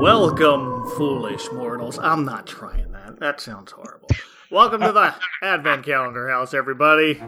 Welcome, foolish mortals. I'm not trying that. That sounds horrible. Welcome to the Advent Calendar House, everybody.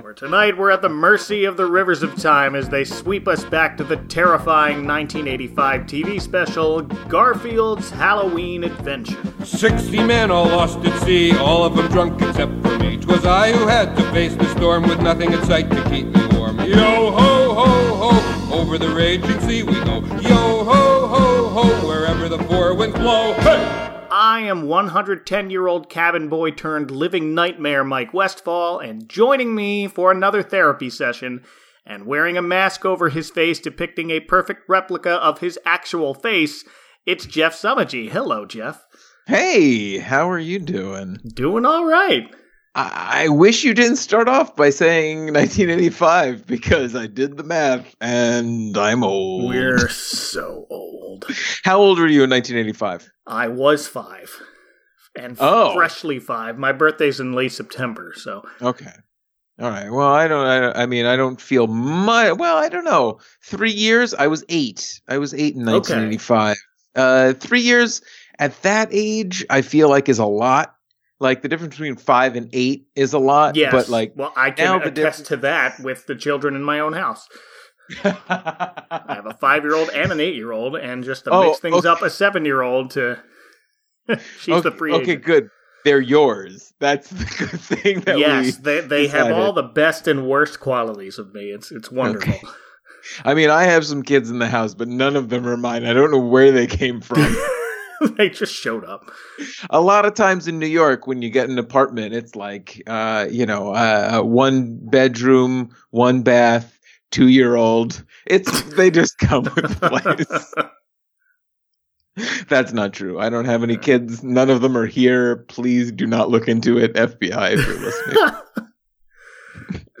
Where tonight we're at the mercy of the rivers of time as they sweep us back to the terrifying 1985 TV special Garfield's Halloween Adventure. Sixty men all lost at sea, all of them drunk except for me. 'Twas I who had to face the storm with nothing in sight to keep me warm. Yo ho ho ho, over the raging sea we go. Yo ho ho ho, wherever the four winds blow. Hey! I am 110 year old cabin boy turned living nightmare Mike Westfall, and joining me for another therapy session and wearing a mask over his face depicting a perfect replica of his actual face, it's Jeff Summergy. Hello, Jeff. Hey, how are you doing? Doing all right. I, wish you didn't start off by saying 1985 because I did the math and I'm old. We're so old. How old were you in 1985? I was five. And Oh. freshly five. My birthday's in late September, so Okay. All right. Well, I don't. I, I mean, I don't feel my. Well, I don't know. Three years. I was eight. I was eight in Okay. 1985. Uh, three years at that age, I feel like is a lot. Like the difference between five and eight is a lot. yes. But like, well, I can attest difference- to that with the children in my own house. I have a five year old and an eight year old, and just to Oh, mix things okay. up, a seven year old to. She's okay, the free okay, agent. good. They're yours. That's the good thing that yes, we. they they have all the best and worst qualities of me. It's it's wonderful. Okay. I mean, I have some kids in the house, but none of them are mine. I don't know where they came from. they just showed up. a lot of times in New York, when you get an apartment, it's like, uh, you know, uh, one bedroom, one bath, two year old. It's they just come with the place. That's not true. I don't have any kids. None of them are here. Please do not look into it, FBI, if you're listening.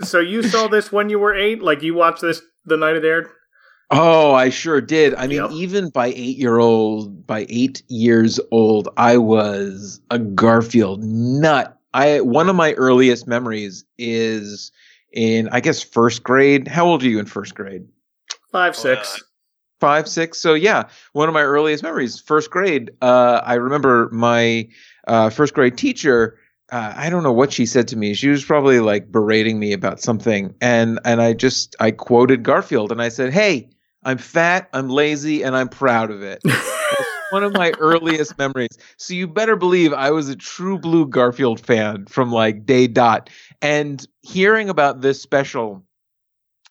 so you saw this when you were eight? Like you watched this the night it aired? Oh, I sure did. I mean, Yep. even by eight year old, by eight years old, I was a Garfield nut. I one of my earliest memories is in, I guess, first grade. How old are you in first grade? Five, six. Five, six. So yeah, one of my earliest memories, first grade. Uh, I remember my uh, first grade teacher. Uh, I don't know what she said to me. She was probably like berating me about something, and and I just I quoted Garfield, and I said, "Hey, I'm fat, I'm lazy, and I'm proud of it." One of my earliest memories. So you better believe I was a true blue Garfield fan from like day dot. And hearing about this special,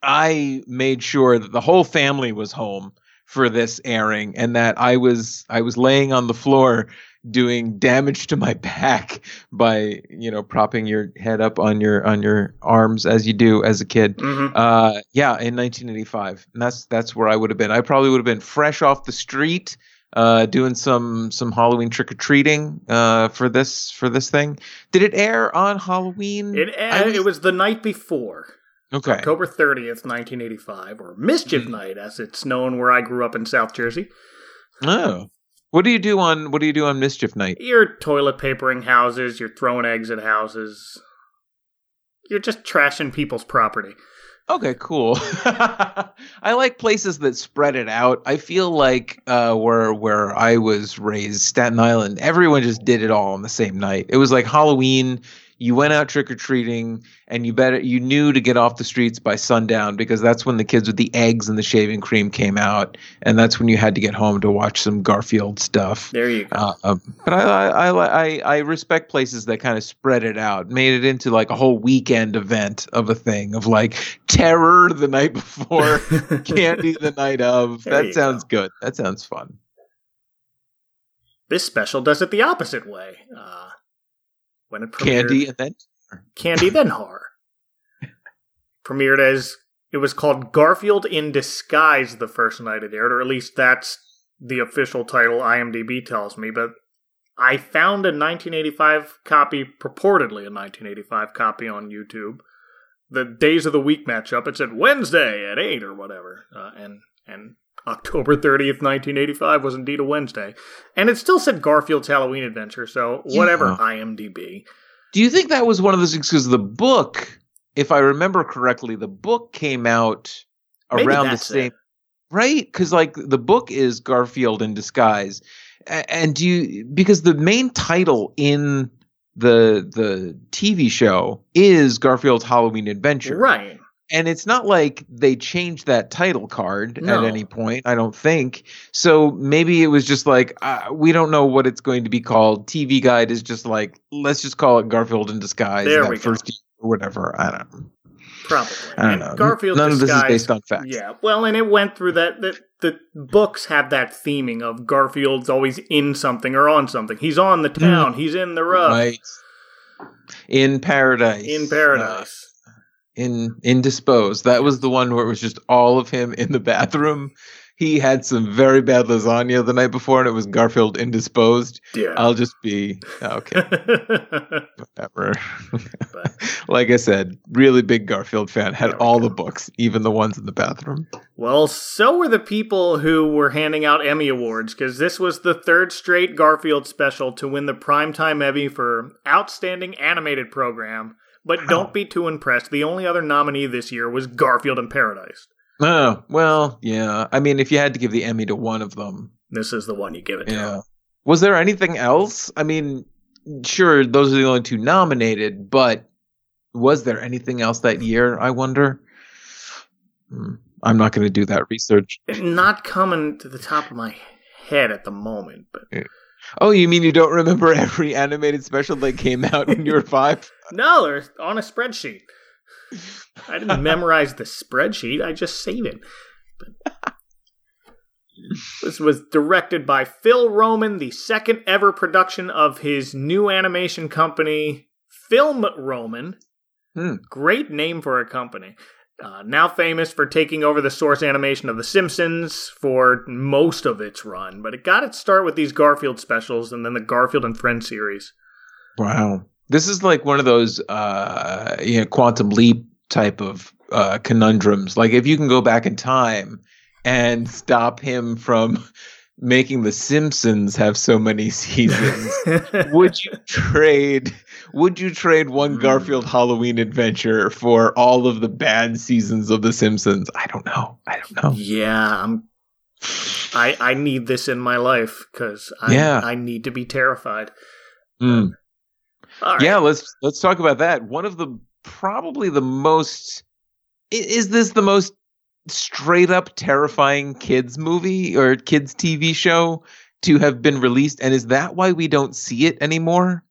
I made sure that the whole family was home for this airing and that I was I was laying on the floor doing damage to my back by, you know, propping your head up on your on your arms as you do as a kid. hmm Uh, yeah, in 1985, and that's that's where I would have been. I probably would have been fresh off the street, uh, doing some some Halloween trick or treating, uh, for this for this thing. Did it air on Halloween? It I it was the night before. Okay. October 30th, 1985, or Mischief Mhm. Night, as it's known where I grew up in South Jersey. Oh, what do you do on what do you do on Mischief Night? You're toilet papering houses, you're throwing eggs at houses. You're just trashing people's property. Okay, cool. I like places that spread it out. I feel like uh, where where I was raised, Staten Island, everyone just did it all on the same night. It was like Halloween. You went out trick or treating, and you better you knew to get off the streets by sundown because that's when the kids with the eggs and the shaving cream came out, and that's when you had to get home to watch some Garfield stuff. There you go. Uh, um, but I, I, I, I, respect places that kind of spread it out, made it into like a whole weekend event of a thing of like terror the night before, candy the night of. There that sounds good. That sounds fun. this special does it the opposite way. Uh, when it premiered, Candy and then Candy then horror. Premiered as it was called Garfield in Disguise the first night it aired, or at least that's the official title IMDb tells me. But I found a 1985 copy, purportedly a 1985 copy on YouTube. The days of the week matchup. It said Wednesday at eight or whatever, uh, and and October 30th, 1985 was indeed a Wednesday, and it still said Garfield's Halloween Adventure. So whatever Yeah. IMDb. Do you think that was one of those things? Because the book, if I remember correctly, the book came out Maybe around the same it. right because like the book is garfield in disguise and do you because the main title in the the tv show is garfield's halloween adventure Right. And it's not like they changed that title card No. at any point i don't think so maybe it was just like uh, we don't know what it's going to be called tv guide is just like let's just call it garfield in disguise There that we go. first year or whatever i don't know Probably. i don't And know Garfield none of this is based on facts Yeah, well, and it went through that. that the books have that theming of Garfield's always in something or on something. He's on the town. He's in the rough. Right. In paradise. In paradise. Uh, in indisposed. That was the one where it was just all of him in the bathroom. He had some very bad lasagna the night before, and it was Garfield indisposed. yeah. I'll just be oh, okay, whatever. like I said, really big Garfield fan. Had all go. the books, even the ones in the bathroom. well, so were the people who were handing out Emmy Awards, because this was the third straight Garfield special to win the Primetime Emmy for Outstanding Animated Program. But don't be too impressed. The only other nominee this year was Garfield in Paradise. Oh well, yeah. I mean, if you had to give the Emmy to one of them, This is the one you give it to. Yeah. Was there anything else? I mean, sure, those are the only two nominated, but was there anything else that year? I wonder. Hmm, I'm not going to do that research. Not coming to the top of my head at the moment, but Oh, you mean you don't remember every animated special that came out when you were five? No, they're on a spreadsheet. I didn't memorize the spreadsheet. I just save it. But this was directed by Phil Roman, the second ever production of his new animation company, Film Roman. Hmm. Great name for a company. Uh, now famous for taking over the source animation of The Simpsons for most of its run, but it got its start with these Garfield specials and then the Garfield and Friends series. Wow. This is like one of those uh you know quantum leap type of uh conundrums. Like if you can go back in time and stop him from making the Simpsons have so many seasons, would you trade would you trade one Hmm. Garfield Halloween adventure for all of the bad seasons of the Simpsons? I don't know. I don't know. Yeah, I'm. I I need this in my life because I Yeah. I need to be terrified. Mm. Right. Yeah, let's let's talk about that. One of the probably the most is this the most straight up terrifying kids movie or kids TV show to have been released and is that why we don't see it anymore?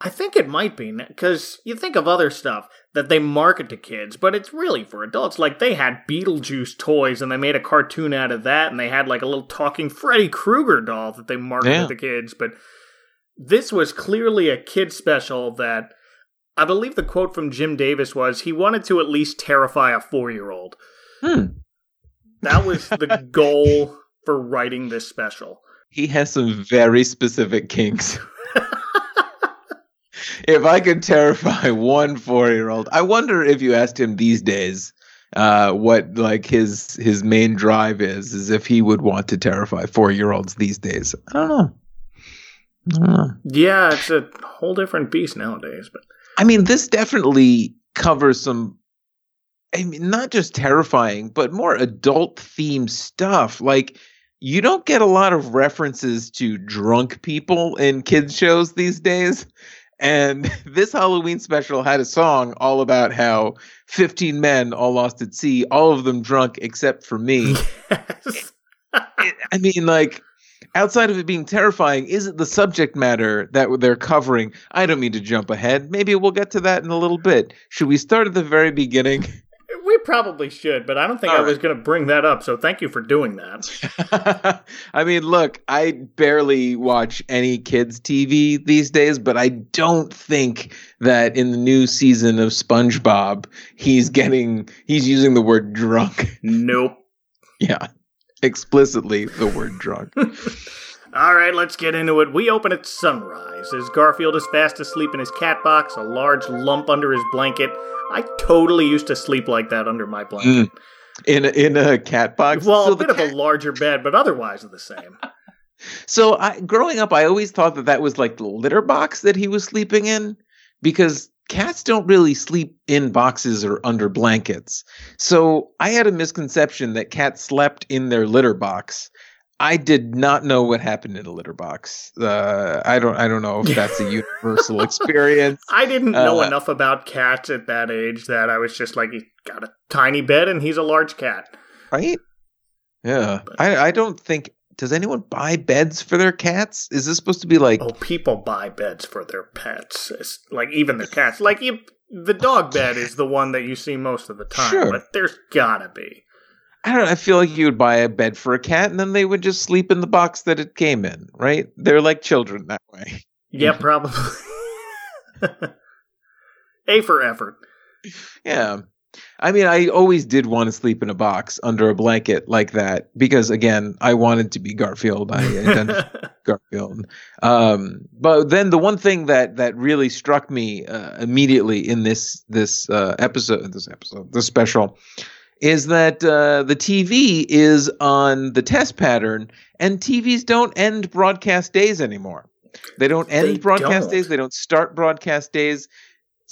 I think it might be because you think of other stuff that they market to kids, but it's really for adults. Like they had Beetlejuice toys and they made a cartoon out of that, and they had like a little talking Freddy Krueger doll that they marketed Yeah. to kids. But this was clearly a kid special that I believe the quote from Jim Davis was he wanted to at least terrify a four year old. Hmm. That was the goal for writing this special. He has some very specific kinks. if I could terrify one four-year-old, I wonder if you asked him these days uh, what like his his main drive is, is if he would want to terrify four-year-olds these days. I don't know. Yeah, it's a whole different beast nowadays. But I mean, this definitely covers some. I mean, not just terrifying, but more adult themed stuff. Like, you don't get a lot of references to drunk people in kids' shows these days. And this Halloween special had a song all about how 15 men all lost at sea, all of them drunk except for me. yes. it, I mean, like, outside of it being terrifying, is it the subject matter that they're covering? I don't mean to jump ahead. Maybe we'll get to that in a little bit. Should we start at the very beginning? we probably should, but I don't think All I was going to bring that up. So thank you for doing that. I mean, look, I barely watch any kids' TV these days, but I don't think that in the new season of SpongeBob, he's getting, he's using the word drunk. Nope. Yeah, explicitly the word drunk. All right, let's get into it. We open at sunrise as Garfield is fast asleep in his cat box, a large lump under his blanket. I totally used to sleep like that under my blanket. Mm. in a, in a cat box. Well, So a bit of a larger bed, but otherwise the same. So I, growing up, I always thought that that was like the litter box that he was sleeping in, because cats don't really sleep in boxes or under blankets. So I had a misconception that cats slept in their litter box. I did not know what happened in a litter box. Uh, I don't. I don't know if that's a universal experience. I didn't know Uh, enough about cats at that age that I was just like, he's got a tiny bed and he's a large cat. right? Yeah. I, I don't think. Does anyone buy beds for their cats? Is this supposed to be like? Oh, people buy beds for their pets, It's like even their cats. Like you, the dog bed is the one that you see most of the time, Sure. but there's gotta be. I don't. know, I feel like you would buy a bed for a cat, and then they would just sleep in the box that it came in. Right? They're like children that way. Yeah, probably. a for effort. Yeah. I mean, I always did want to sleep in a box under a blanket like that because, again, I wanted to be Garfield. I identified Garfield. Um, but then the one thing that that really struck me uh, immediately in this this uh, episode, this episode, this special, is that uh, the TV is on the test pattern, and TVs don't end broadcast days anymore. They don't end They broadcast don't. days. They don't start broadcast days.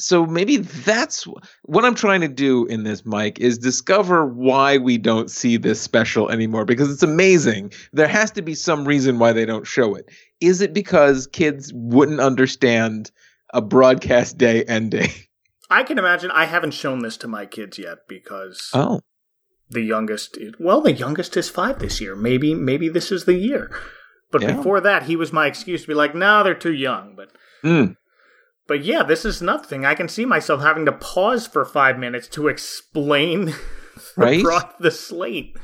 So maybe that's what I'm trying to do in this, Mike, is discover why we don't see this special anymore because it's amazing. There has to be some reason why they don't show it. Is it because kids wouldn't understand a broadcast day ending? I can imagine. I haven't shown this to my kids yet because Oh, the youngest. Well, the youngest is five this year. Maybe, maybe this is the year. But Yeah. before that, he was my excuse to be like, "No, they're too young." But Mm. But yeah, this is nothing. I can see myself having to pause for five minutes to explain the, Right? pro- the slate.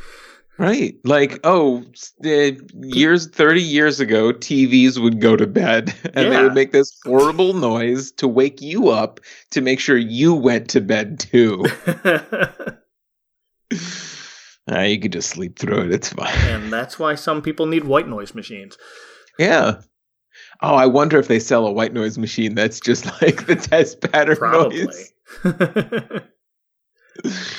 right. Like, oh, years, 30 years ago, TVs would go to bed and they would make this horrible noise to wake you up to make sure you went to bed too. Ah, you could just sleep through it. It's fine. and that's why some people need white noise machines. Yeah. Oh, I wonder if they sell a white noise machine that's just like the test pattern Probably. noise.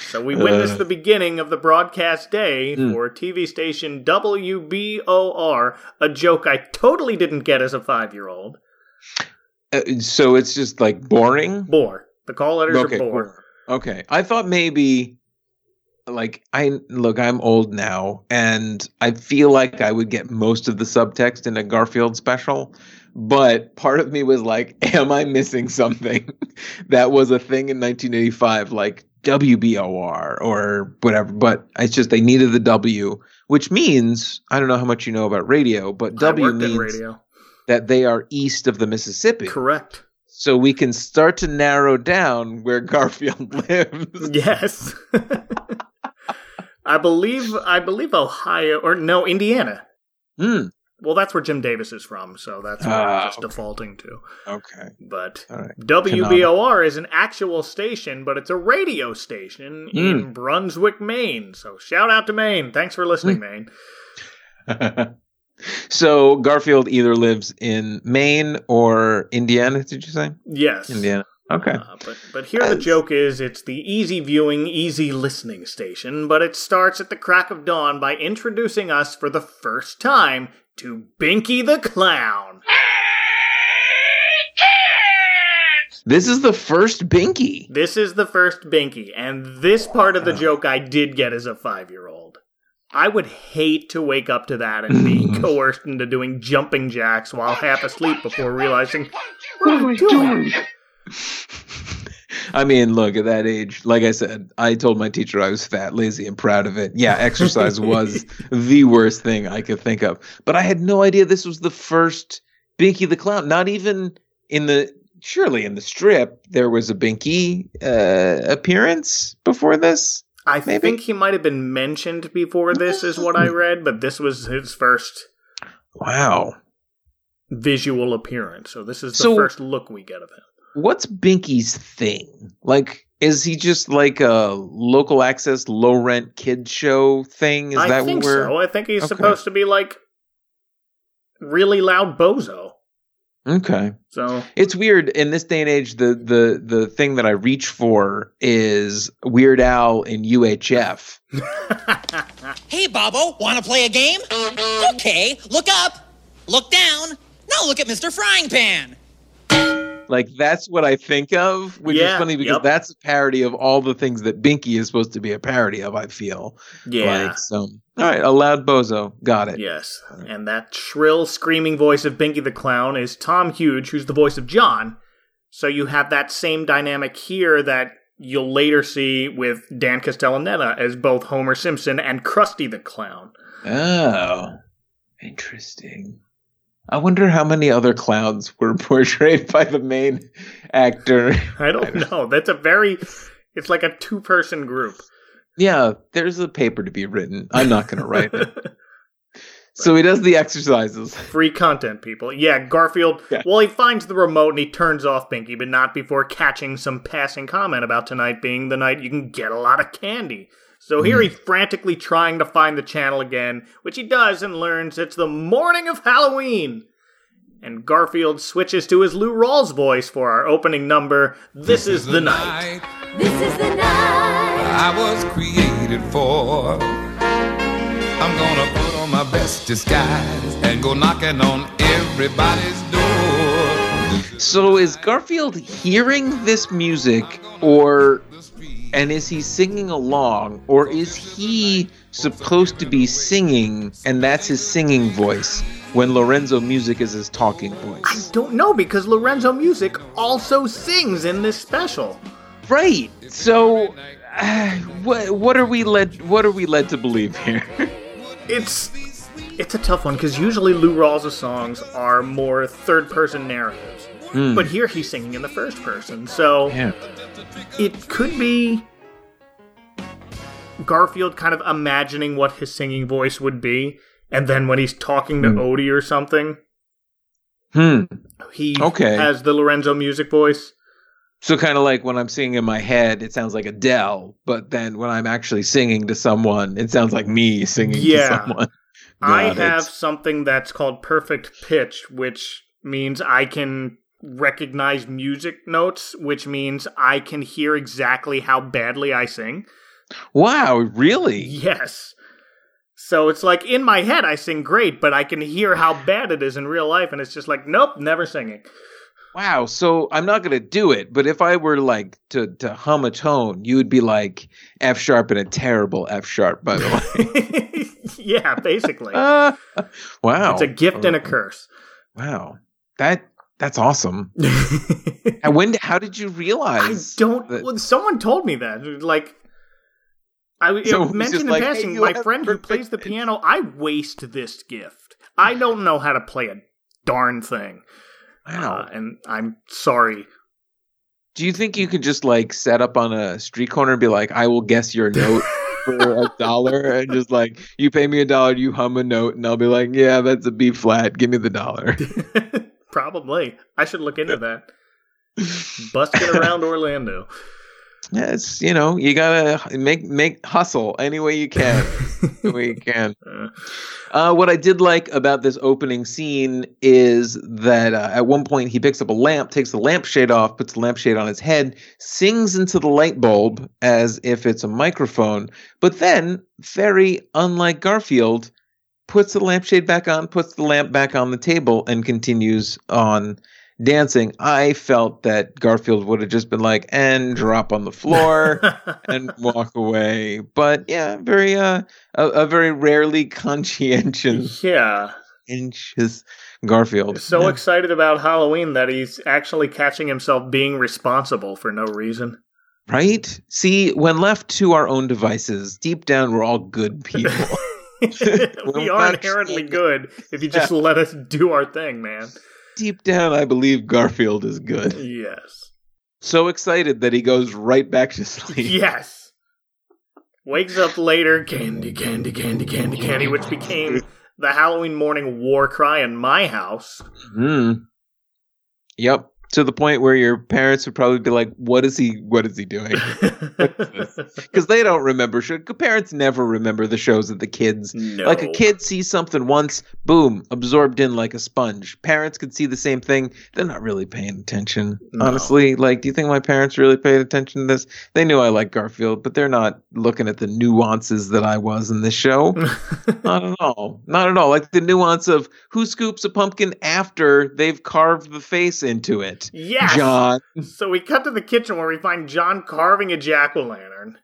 so we witnessed Uh. the beginning of the broadcast day Mm. for TV station WBOR, a joke I totally didn't get as a five year old. Uh, so it's just like boring. Bore. The call letters Okay, are bore. cool. Okay. I thought maybe like I look, I'm old now and I feel like I would get most of the subtext in a Garfield special, but part of me was like, am I missing something that was a thing in 1985 like WBOR or whatever, but it's just they needed the W, which means I don't know how much you know about radio, but I W means radio. that they are east of the Mississippi. Correct. So we can start to narrow down where Garfield lives. Yes. I believe I believe Ohio or no, Indiana. Hmm. Well, that's where Jim Davis is from, so that's what Ah, I'm just okay. defaulting to. Okay. But right. WBOR is an actual station, but it's a radio station Hmm. in Brunswick, Maine. So shout out to Maine. Thanks for listening, Hmm. Maine. so Garfield either lives in Maine or Indiana. Did you say Yes. Indiana? Okay. Uh, but but here the joke is it's the easy viewing, easy listening station, but it starts at the crack of dawn by introducing us for the first time to Binky the Clown. This is the first Binky. This is the first Binky, and this part of the joke I did get as a five year old. I would hate to wake up to that and be coerced into doing jumping jacks while half asleep before realizing what am I doing? I mean, look at that age. Like I said, I told my teacher I was fat, lazy, and proud of it. Yeah, exercise was the worst thing I could think of. But I had no idea this was the first Binky the Clown. Not even in the surely in the strip there was a Binky uh, appearance before this. I Maybe. think he might have been mentioned before this, is what I read, but this was his first Wow. visual appearance. So this is the So- first look we get of him. What's Binky's thing? Like, is he just like a local access, low rent kid show thing? Is I that think what we're so. I think he's Okay. supposed to be like really loud bozo. okay? So It's weird in this day and age. The the the thing that I reach for is Weird Al in UHF. Hey, Bobo, want to play a game? Okay, look up, look down, now look at Mr. Frying Pan. Like that's what I think of, which Yeah, is funny because yep. that's a parody of all the things that Binky is supposed to be a parody of. I feel Yeah. like so. All right, a loud bozo, got it. Yes. And that shrill, screaming voice of Binky the Clown is Thom Huge, who's the voice of Jon. So you have that same dynamic here that you'll later see with Dan Castellaneta as both Homer Simpson and Krusty the Clown. Oh, interesting. I wonder how many other clowns were portrayed by the main actor. I don't know. That's a very. It's like a two person group. Yeah, there's a paper to be written. I'm not going to write it. So he does the exercises. Free content, people. Yeah, Garfield. Yeah. Well, he finds the remote and he turns off Binky, but not before catching some passing comment about tonight being the night you can get a lot of candy. So here hmm. he's frantically trying to find the channel again, which he does and learns it's the morning of Halloween. And Garfield switches to his Lou Rawls voice for our opening number, This, is, the, night. This is the night. I was created for. I'm gonna put on my best disguise and go knocking on everybody's door. So is Garfield hearing this music or and is he singing along or is he supposed to be singing and that's his singing voice when Lorenzo Music is his talking voice. I don't know because Lorenzo Music also sings in this special. Right. So uh, what what are we led what are we led to believe here? It's it's a tough one because usually Lou Rawls' songs are more third person narratives. But here he's singing in the first person, so yeah. it could be Garfield kind of imagining what his singing voice would be, and then when he's talking to Odie or something, Hmm. he Okay. has the Lorenzo Music voice. So kind of like when I'm singing in my head, it sounds like Adele, but then when I'm actually singing to someone, it sounds like me singing Yeah. to someone. I have something that's called perfect pitch, which means I can recognize music notes, which means I can hear exactly how badly I sing. Wow, really? Yes. So it's like in my head I sing great, but I can hear how bad it is in real life, and it's just like, nope, never singing. Wow. So I'm not gonna do it, but if I were like to to hum a tone, you would be like F sharp and a terrible F sharp, by the way. yeah, basically. Ah, wow. It's a gift and a curse. Wow. That that's awesome. And when how did you realize? I don't. that- Well, someone told me that. Like, I So mentioned in like, passing, you my friend who plays the piano, I waste this gift. I don't know how to play a darn thing. Wow. Uh, and I'm sorry. Do you think you could just like set up on a street corner and be like, I will guess your note for a dollar and just like you pay me a dollar, you hum a note, and I'll be like, Yeah, that's a B flat. Give me the dollar. Probably. I should look into that. Busting around Orlando. Yeah, it's you know, you gotta make make hustle any way you can. we can. Uh, Uh, what I did like about this opening scene is that uh, at one point he picks up a lamp, takes the lampshade off, puts the lampshade on his head, sings into the light bulb as if it's a microphone, but then, very unlike Garfield, puts the lampshade back on, puts the lamp back on the table, and continues on dancing. I felt that Garfield would have just been like, and drop on the floor and walk away. But yeah, very uh, a, a very rarely conscientious yeah. conscientious Garfield. So Yeah. excited about Halloween that he's actually catching himself being responsible for no reason. right? See, when left to our own devices, deep down we're all good people. we are inherently good if you just let us do our thing, man. deep down, I believe Garfield is good. Yes. So excited that he goes right back to sleep. Yes. Wakes up later, candy, candy, candy, candy, candy, which became the Halloween morning war cry in my house. Hmm. Yep. To the point where your parents would probably be like, "What is he? What is he doing?" Because they don't remember. Parents never remember the shows that the kids no. Like a kid sees something once, boom, absorbed in like a sponge. Parents could see the same thing. They're not really paying attention. No. Honestly, like, do you think my parents really paid attention to this? They knew I liked Garfield, but they're not looking at the nuances that I was in this show. not at all. Not at all. Like the nuance of who scoops a pumpkin after they've carved the face into it. It, Yes. Jon. So we cut to the kitchen where we find Jon carving a jack o' lantern,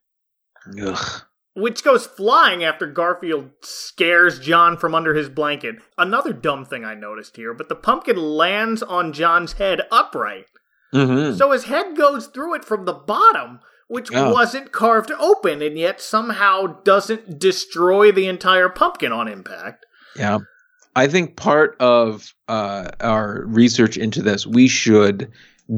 Ugh. which goes flying after Garfield scares Jon from under his blanket. Another dumb thing I noticed here, but the pumpkin lands on Jon's head upright. Mhm. So his head goes through it from the bottom, which Oh. wasn't carved open and yet somehow doesn't destroy the entire pumpkin on impact. Yeah. I think part of uh, our research into this, we should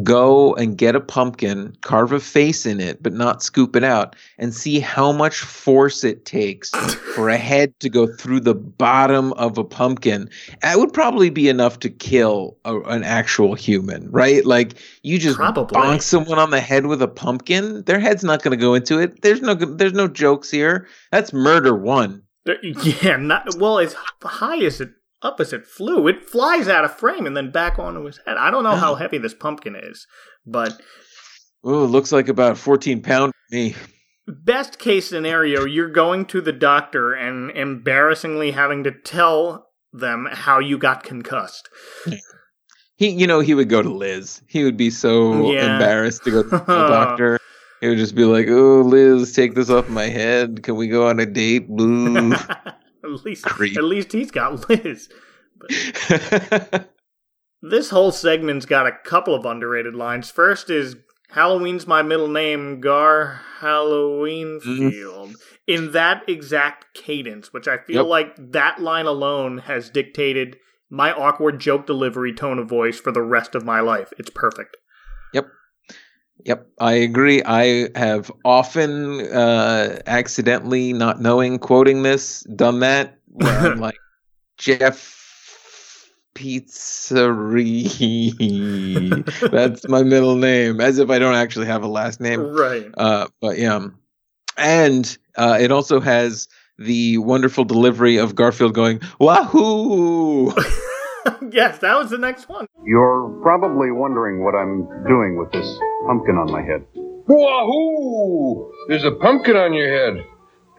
go and get a pumpkin, carve a face in it, but not scoop it out, and see how much force it takes for a head to go through the bottom of a pumpkin. That would probably be enough to kill a, an actual human, right? Like you just Probably. bonk someone on the head with a pumpkin, their head's not going to go into it. There's no, there's no jokes here. That's murder one. Yeah, not well as high as it up as it flew. It flies out of frame and then back onto his head. I don't know how oh. heavy this pumpkin is, but Oh, it looks like about 14 pound to me. best case scenario, you're going to the doctor and embarrassingly having to tell them how you got concussed. He, you know, he would go to Liz. He would be so Yeah. embarrassed to go to the doctor. He would just be like, "Oh, Liz, take this off my head. Can we go on a date?" Boo. at least Creep. at least he's got Liz. This whole segment's got a couple of underrated lines. First is Halloween's my middle name, Gar Halloweenfield. Mm. In that exact cadence, which I feel Yep. like that line alone has dictated my awkward joke delivery tone of voice for the rest of my life. It's perfect. Yep, I agree. I have often uh, accidentally, not knowing, quoting this, done that. Where I'm like, Jeff Pizzeria. That's my middle name, as if I don't actually have a last name. Right. Uh, but yeah, and uh, it also has the wonderful delivery of Garfield going "Wahoo!" yes, that was the next one. You're probably wondering what I'm doing with this pumpkin on my head. Wahoo! There's a pumpkin on your head.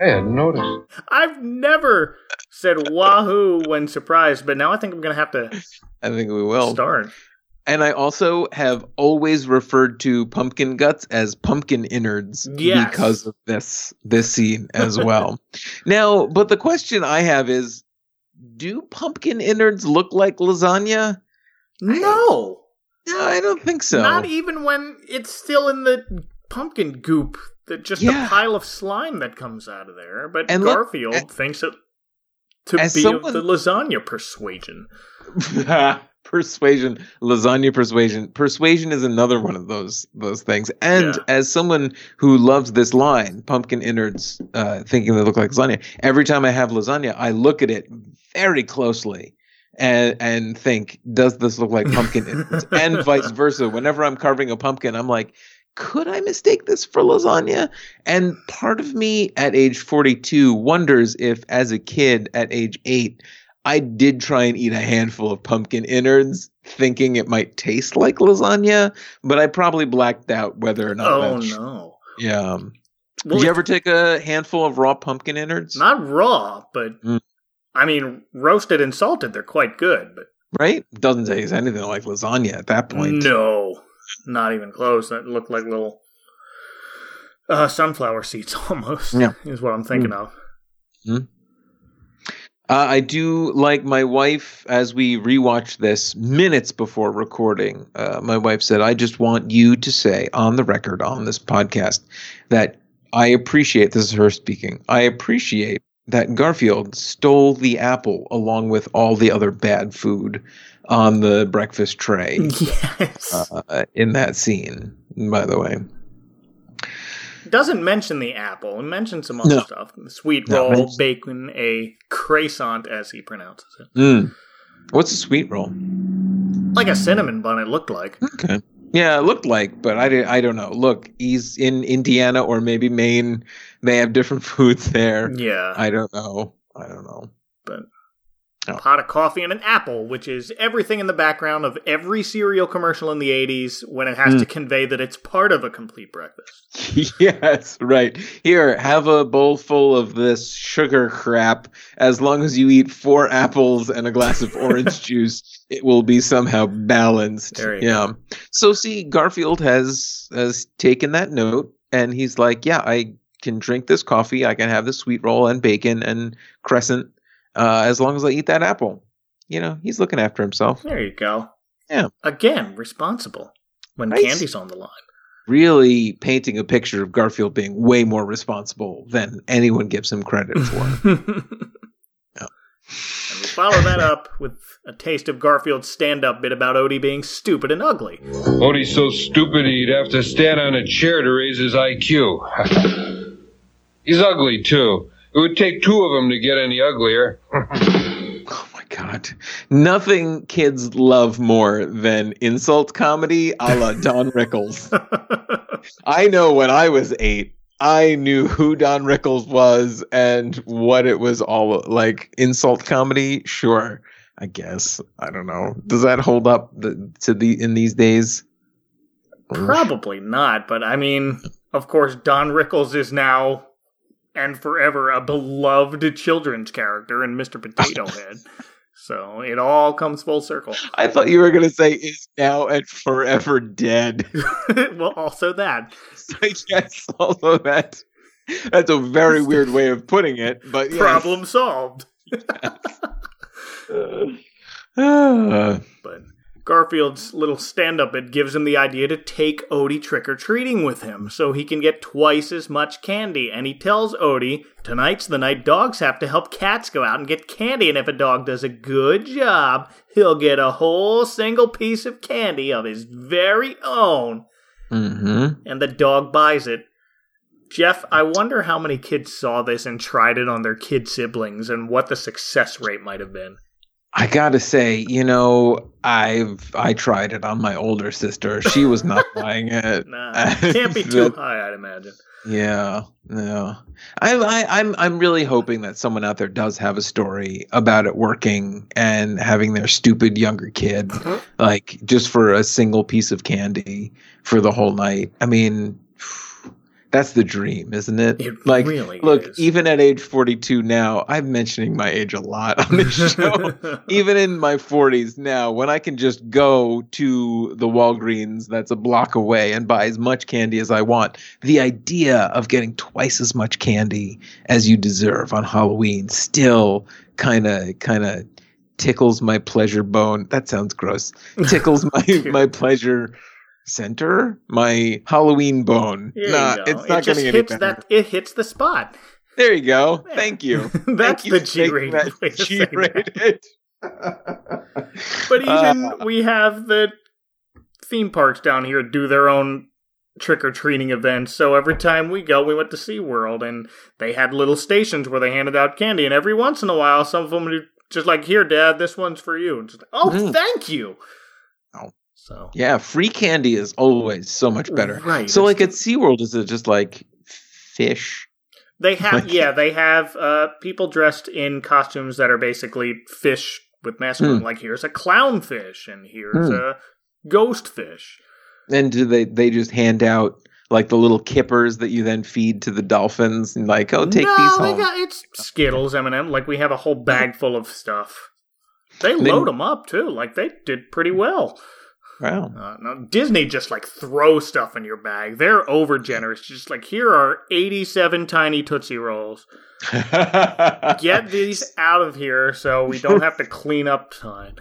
I hadn't noticed. I've never said wahoo when surprised, but now I think I'm going to have to I think we will. start. And I also have always referred to pumpkin guts as pumpkin innards Yes. because of this this scene as well. now, but the question I have is do pumpkin innards look like lasagna? No. No, I don't think so. Not even when it's still in the pumpkin goop, that just Yeah. a pile of slime that comes out of there. But And Garfield thinks it to be someone- of the lasagna persuasion. persuasion lasagna persuasion persuasion is another one of those those things and Yeah. as someone who loves this line pumpkin innards uh thinking they look like lasagna every time i have lasagna i look at it very closely and and think does this look like pumpkin innards and vice versa whenever i'm carving a pumpkin i'm like could I mistake this for lasagna? And part of me at age 42 wonders if, as a kid at age eight, I did try and eat a handful of pumpkin innards, thinking it might taste like lasagna, but I probably blacked out whether or not. Oh no. Yeah. Well, Did you ever take a handful of raw pumpkin innards? not raw, but Mm. I mean roasted and salted, they're quite good, but right? Doesn't taste anything like lasagna at that point. no. Not even close. That looked like little uh, sunflower seeds almost. Yeah. Is what I'm thinking of. Uh, I do like my wife as we rewatched this minutes before recording. Uh, my wife said, "I just want you to say on the record on this podcast that I appreciate." This is her speaking. I appreciate that Garfield stole the apple along with all the other bad food on the breakfast tray Yes. uh, in that scene. By the way, It doesn't mention the apple. It mentions some other No. stuff. Sweet roll, bacon, a croissant, as he pronounces it. mm. what's a sweet roll? Like a cinnamon bun, it looked like. Okay. Yeah, it looked like, but I, di- I don't know. Look, he's in Indiana or maybe Maine. They have different foods there. Yeah. I don't know. I don't know. But- a pot of coffee, and an apple, which is everything in the background of every cereal commercial in the 80s when it has Mm. to convey that it's part of a complete breakfast. yes, right. Here, have a bowl full of this sugar crap. As long as you eat four apples and a glass of orange juice, it will be somehow balanced. Yeah. So see, Garfield has has taken that note and he's like, yeah, I can drink this coffee, I can have this sweet roll and bacon and crescent, uh, as long as I eat that apple. You know, he's looking after himself. There you go. Yeah. Again, responsible when Right. candy's on the line. Really painting a picture of Garfield being way more responsible than anyone gives him credit for. And we follow that up with a taste of Garfield's stand up bit about Odie being stupid and ugly. Odie's so stupid he'd have to stand on a chair to raise his IQ. He's ugly, too. It would take two of them to get any uglier. Oh my god. Nothing kids love more than insult comedy a la Don Rickles. I know when I was eight, I knew who Don Rickles was and what it was all like. Insult comedy, sure. I guess. I don't know. Does that hold up the, to the in these days? Probably not, but I mean, of course, Don Rickles is now and forever a beloved children's character in Mr. Potato Head. so it all comes full circle. I thought you were gonna say is now and forever dead. well, also that. I guess also that that's a very weird way of putting it, but yes. Problem solved. Uh, But Garfield's little stand up it gives him the idea to take Odie trick or treating with him so he can get twice as much candy. And he tells Odie, Tonight's the night dogs have to help cats go out and get candy. And if a dog does a good job, he'll get a whole single piece of candy of his very own. Mm-hmm. And the dog buys it. Jeff, I wonder how many kids saw this and tried it on their kid siblings and what the success rate might have been. I gotta say, you know, I've I tried it on my older sister. She was not buying it. Nah, can't be too high, I'd imagine. Yeah, no. I, I I'm I'm really hoping that someone out there does have a story about it working and having their stupid younger kid uh-huh. like just for a single piece of candy for the whole night. I mean, that's the dream, isn't it? It like really look, is. even at age 42 now, I'm mentioning my age a lot on this show. even in my 40s now, when I can just go to the Walgreens that's a block away and buy as much candy as I want, the idea of getting twice as much candy as you deserve on Halloween still kind of kind of tickles my pleasure bone. That sounds gross. Tickles my my pleasure center, my Halloween bone. There Nah, it's not it just getting any hits better. that. It hits the spot. There you go. Thank you. That's Thank you the that way to G-rated. But even Uh, we have the theme parks down here do their own trick or treating events. So every time we go, we went to SeaWorld and they had little stations where they handed out candy. And every once in a while, some of them would just like, "Here, Dad, this one's for you." Like, oh, Mm. thank you. So Yeah, free candy is always so much better. Right. So, like at SeaWorld, is it just like fish? They have, Like- yeah, they have uh, people dressed in costumes that are basically fish with masks. Hmm. Like here's a clownfish, and here's Hmm. a ghost fish. And do they they just hand out like the little kippers that you then feed to the dolphins and like, oh, take no, these home? got it's Skittles, M and M. Like we have a whole bag full of stuff. They They- load them up too. Like they did pretty well. Wow. Uh, no, Disney just like throw stuff in your bag. They're over generous. Just like here are eighty-seven tiny Tootsie Rolls. Get these out of here so we don't have to clean up time.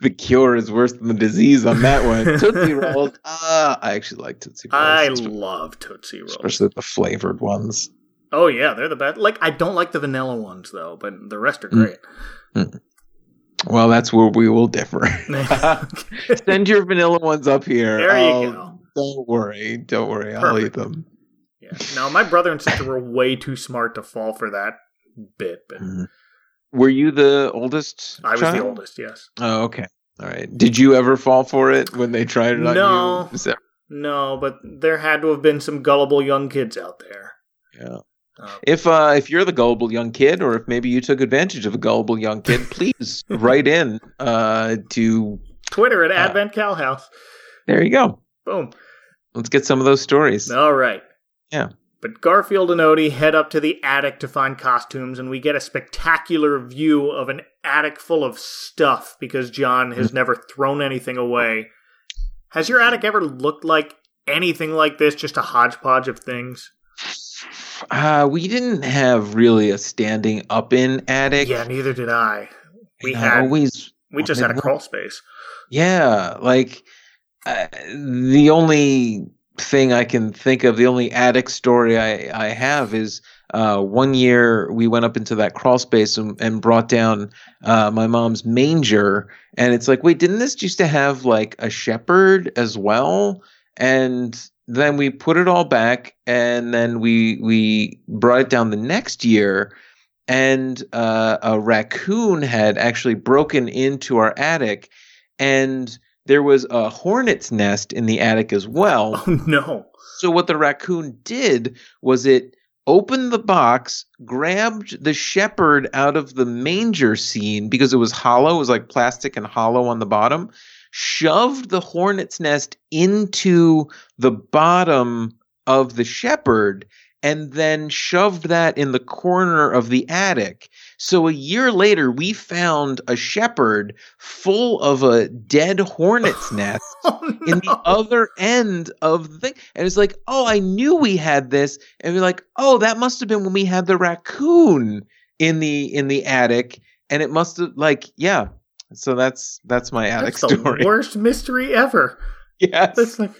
the cure is worse than the disease on that one. Tootsie Rolls. Ah, I actually like Tootsie Rolls. I love Tootsie Rolls. especially the flavored ones. Oh yeah, they're the best. Like I don't like the vanilla ones though, but the rest are Mm. great. Well, that's where we will differ. Send your vanilla ones up here. There you I'll- go. Don't worry. Don't worry. I'll eat them. yeah. No, my brother and sister were way too smart to fall for that bit, but Mhm. Were you the oldest? I was child? the oldest. Yes. Oh, okay. All right. Did you ever fall for it when they tried it on No. you? Is that- No, but there had to have been some gullible young kids out there. yeah. If uh, if you're the gullible young kid, or if maybe you took advantage of a gullible young kid, please write in uh, to. Twitter at Advent Cal House. There you go. Boom. Let's get some of those stories. All right. Yeah. But Garfield and Odie head up to the attic to find costumes, and we get a spectacular view of an attic full of stuff because Jon has never thrown anything away. Has your attic ever looked like anything like this? Just a hodgepodge of things? Uh, we didn't have really a standing up in attic. Yeah, neither did I. We I had always we just had a crawl space. Yeah, like uh, the only thing I can think of, the only attic story I, I have is uh, one year we went up into that crawl space and, and brought down uh, my mom's manger. And it's like, wait, didn't this used to have like a shepherd as well? And then we put it all back and then we we brought it down the next year and uh, a raccoon had actually broken into our attic and there was a hornet's nest in the attic as well. Oh no. So what the raccoon did was it opened the box, grabbed the shepherd out of the manger scene because it was hollow, it was like plastic and hollow on the bottom, shoved the hornet's nest into the bottom of the shepherd and then shoved that in the corner of the attic. So a year later, we found a shepherd full of a dead hornet's oh, nest Oh, in the other end of the thing. And it's like, oh, I knew we had this. And we're like, oh, that must have been when we had the raccoon in the in the attic. And it must have like, yeah. So that's that's my attic That's the story. worst mystery ever. yes. Like,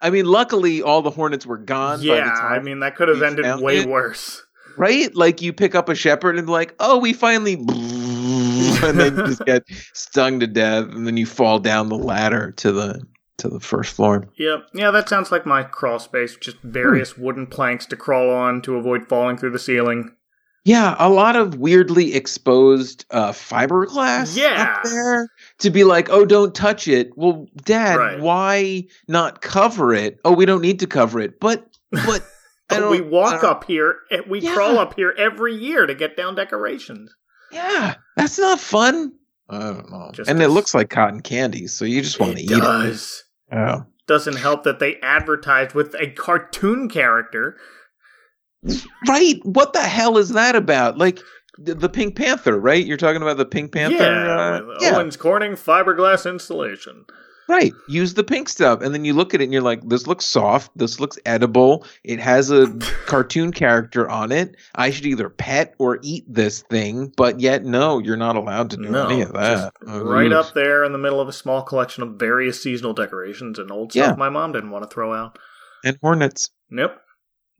I mean, luckily all the hornets were gone by the yeah, time I mean that could have ended way it. worse. right? Like you pick up a shepherd and like, oh, we finally, and then you just get stung to death, and then you fall down the ladder to the to the first floor. Yep. Yeah, that sounds like my crawl space. Just various hmm. wooden planks to crawl on to avoid falling through the ceiling. Yeah, a lot of weirdly exposed uh, fiberglass Yeah. up there to be like, oh, don't touch it. Well, Dad, Right. why not cover it? Oh, we don't need to cover it, but but. We walk up here, and we Yeah. crawl up here every year to get down decorations. Yeah, that's not fun. I don't know. Just and it looks like cotton candy, so you just want to eat does. it. Oh. Doesn't help that they advertised with a cartoon character. Right? What the hell is that about? Like the, Pink Panther, right? You're talking about the Pink Panther. yeah, uh, with Owens Corning fiberglass installation. right. Use the pink stuff, and then you look at it and you're like, "This looks soft. This looks edible. It has a cartoon character on it. I should either pet or eat this thing." But yet, no, you're not allowed to do No, any of that. right up there in the middle of a small collection of various seasonal decorations and old Yeah. stuff my mom didn't want to throw out. and hornets. Nope.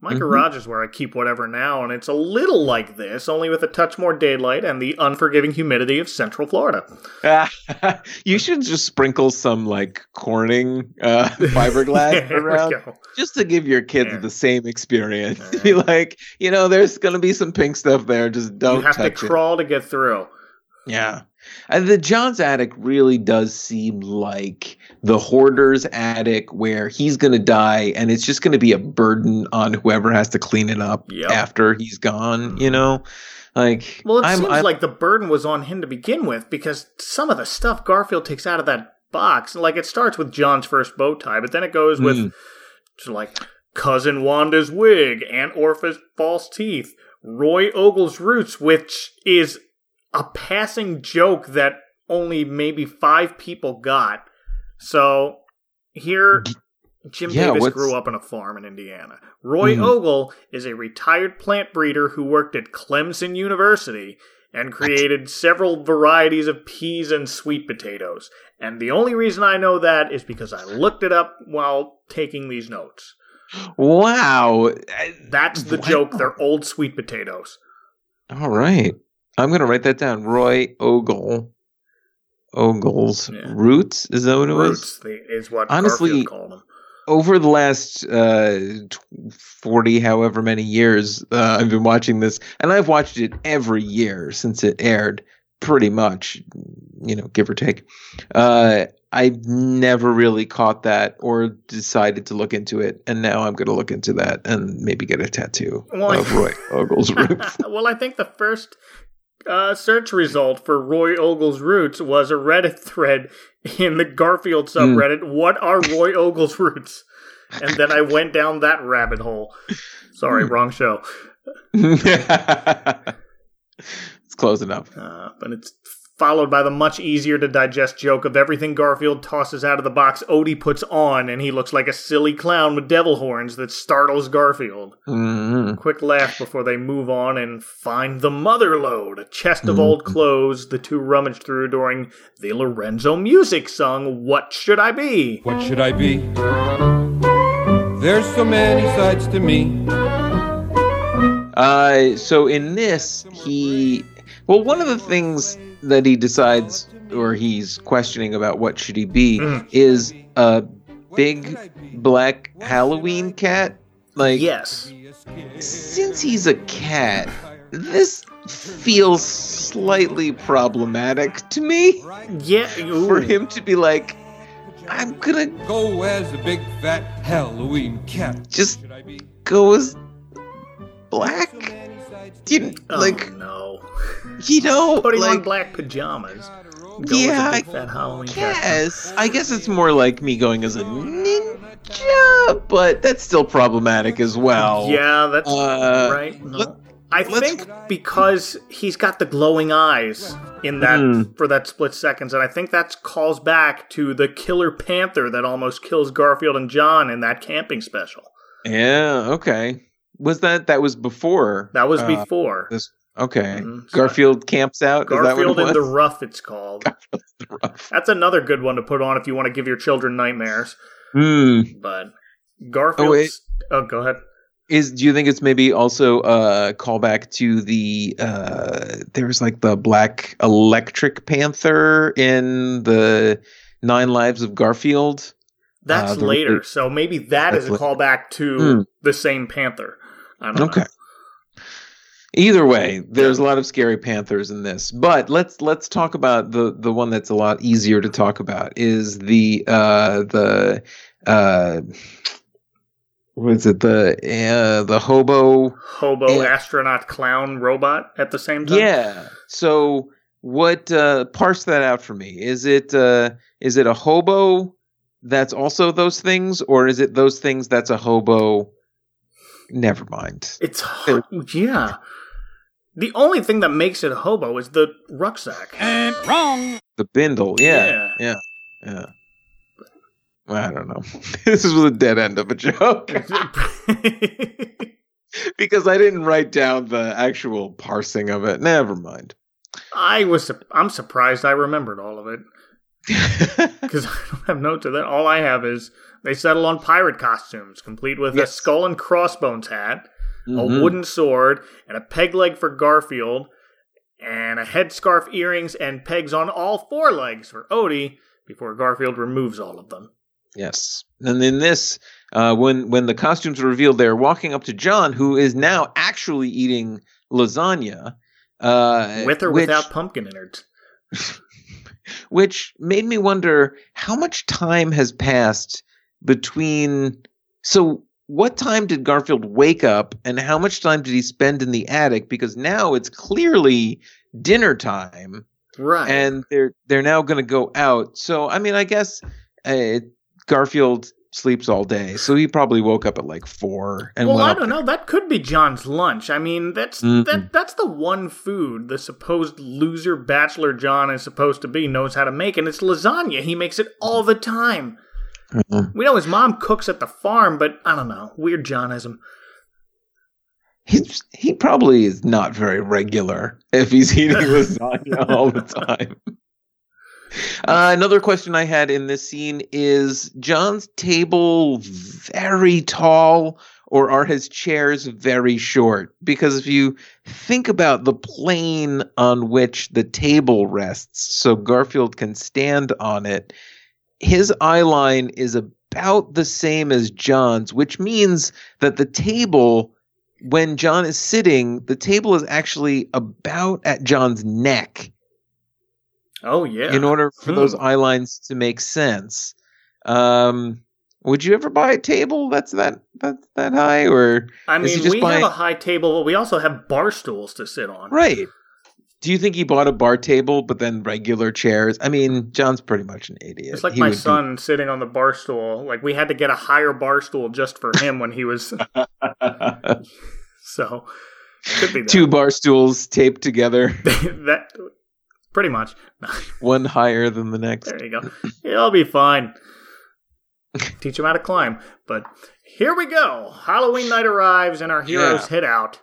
My Mhm. garage is where I keep whatever now, and it's a little like this, only with a touch more daylight and the unforgiving humidity of Central Florida. you should just sprinkle some like Corning uh, fiberglass around. just to give your kids Yeah. the same experience. Right. Be like, you know, there's gonna be some pink stuff there. Just don't you have to touch it. crawl to get through. Yeah. And the Jon's attic really does seem like the hoarder's attic where he's going to die and it's just going to be a burden on whoever has to clean it up Yep. after he's gone, you know? Like, Well, it I'm, seems I'm- like the burden was on him to begin with because some of the stuff Garfield takes out of that box, like it starts with Jon's first bow tie, but then it goes with Mm. to like cousin Wanda's wig, Aunt Orpha's false teeth, Roy Ogle's roots, which is a passing joke that only maybe five people got. So here, Jim Yeah, Davis what's- grew up on a farm in Indiana. Roy Mhm. Ogle is a retired plant breeder who worked at Clemson University and created several varieties of peas and sweet potatoes. And the only reason I know that is because I looked it up while taking these notes. wow. That's the Wow. joke. They're old sweet potatoes. All right. I'm going to write that down. Roy Ogle. Ogle's Yeah. roots. Is that what it was? Roots the- is what Honestly- Garfield called them. over the last uh, 40 however many years uh, i've been watching this and i've watched it every year since it aired pretty much you know give or take uh, I've never really caught that or decided to look into it, and now I'm going to look into that and maybe get a tattoo Well, of Roy Ogle's roots. well, I think the first uh, search result for Roy Ogle's roots was a Reddit thread in the Garfield Hmm. subreddit. What are Roy Ogle's roots? And then I went down that rabbit hole. Sorry, Hmm. wrong show. it's close enough. Uh, but it's followed by the much easier to digest joke of everything Garfield tosses out of the box, Odie puts on, and he looks like a silly clown with devil horns that startles Garfield. Mhm. Quick laugh before they move on and find the mother load, a chest of Mm-hmm. old clothes the two rummaged through during the Lorenzo Music song, What Should I Be? What should I be? There's so many sides to me. Uh, so in this, he well, one of the things that he decides or he's questioning about what should he be Mm. is a big black Halloween cat. Like, Yes. since he's a cat, this feels slightly problematic to me Yeah. ooh. for him to be like, I'm gonna Go as a big fat Halloween cat. just Should go as black. You, Oh, like, no. you know, Putting like, on black pajamas. Go Yeah, as a big fat Halloween cat. Yes, I guess it's more like me going as a ninja, but that's still problematic as well. Yeah, that's Uh, right. No. let- I think because he's got the glowing eyes in that Hmm. for that split seconds, and I think that calls back to the killer panther that almost kills Garfield and Jon in that camping special. Yeah. Okay. Was that that was before? That was uh, before this. Okay. Mhm. Garfield camps out. Garfield in the Rough. It's called. was? rough. That's another good one to put on if you want to give your children nightmares. Hmm. But Garfield. Oh, oh, go ahead. Is do you think it's maybe also a callback to the uh there's like the black electric panther in the Nine Lives of Garfield? That's Uh, later, so maybe that is a callback to Hmm. the same panther. I don't know. Okay. Either way, there's a lot of scary panthers in this, but let's let's talk about the the one that's a lot easier to talk about is the uh the uh what is it the uh the hobo hobo astronaut clown robot at the same time. yeah so what uh parse that out for me is it uh is it a hobo that's also those things or is it those things that's a hobo never mind It's yeah. The only thing that makes it a hobo is the rucksack. And wrong. The bindle, yeah, yeah, yeah. Well, I don't know. this was a dead end of a joke because I didn't write down the actual parsing of it. Never mind. I was I'm surprised I remembered all of it because I don't have notes of that. All I have is they settle on pirate costumes, complete with a skull and crossbones hat, Mhm. a wooden sword, and a peg leg for Garfield, and a headscarf, earrings, and pegs on all four legs for Odie. Before Garfield removes all of them. Yes, and in this, uh, when when the costumes are revealed, they're walking up to Jon, who is now actually eating lasagna, uh, With or which- without pumpkin innards. which made me wonder how much time has passed between so what time did garfield wake up and how much time did he spend in the attic? Because now it's clearly dinner time. Right. and they're they're now going to go out. So i mean i guess uh, garfield sleeps all day so he probably woke up at like four and well, I don't know. That could be Jon's lunch. I mean, that's Mm-mm. that that's the one food the supposed loser bachelor Jon is supposed to be knows how to make, and it's lasagna. He makes it all the time. Mhm. We know his mom cooks at the farm, but I don't know. Weird Jonism. He's, he probably is not very regular if he's eating lasagna all the time. Uh, another question I had in this scene is Jon's table very tall or are his chairs very short? Because if you think about the plane on which the table rests, so Garfield can stand on it, his eye line is about the same as Jon's, which means that the table when Jon is sitting, the table is actually about at Jon's neck. Oh yeah. in order for Hmm. those eye lines to make sense. Um, would you ever buy a table that's that that that high, or I mean, we buying- have a high table, but we also have bar stools to sit on. right? Do you think he bought a bar table, but then regular chairs? I mean, Jon's pretty much an idiot. It's like He my son sitting on the bar stool. Like we had to get a higher bar stool just for him when he was. so be. Two bar stools taped together, that pretty much. one higher than the next. There you go. It'll be fine. Teach him how to climb. But here we go. Halloween night arrives and our heroes Yeah. hit out.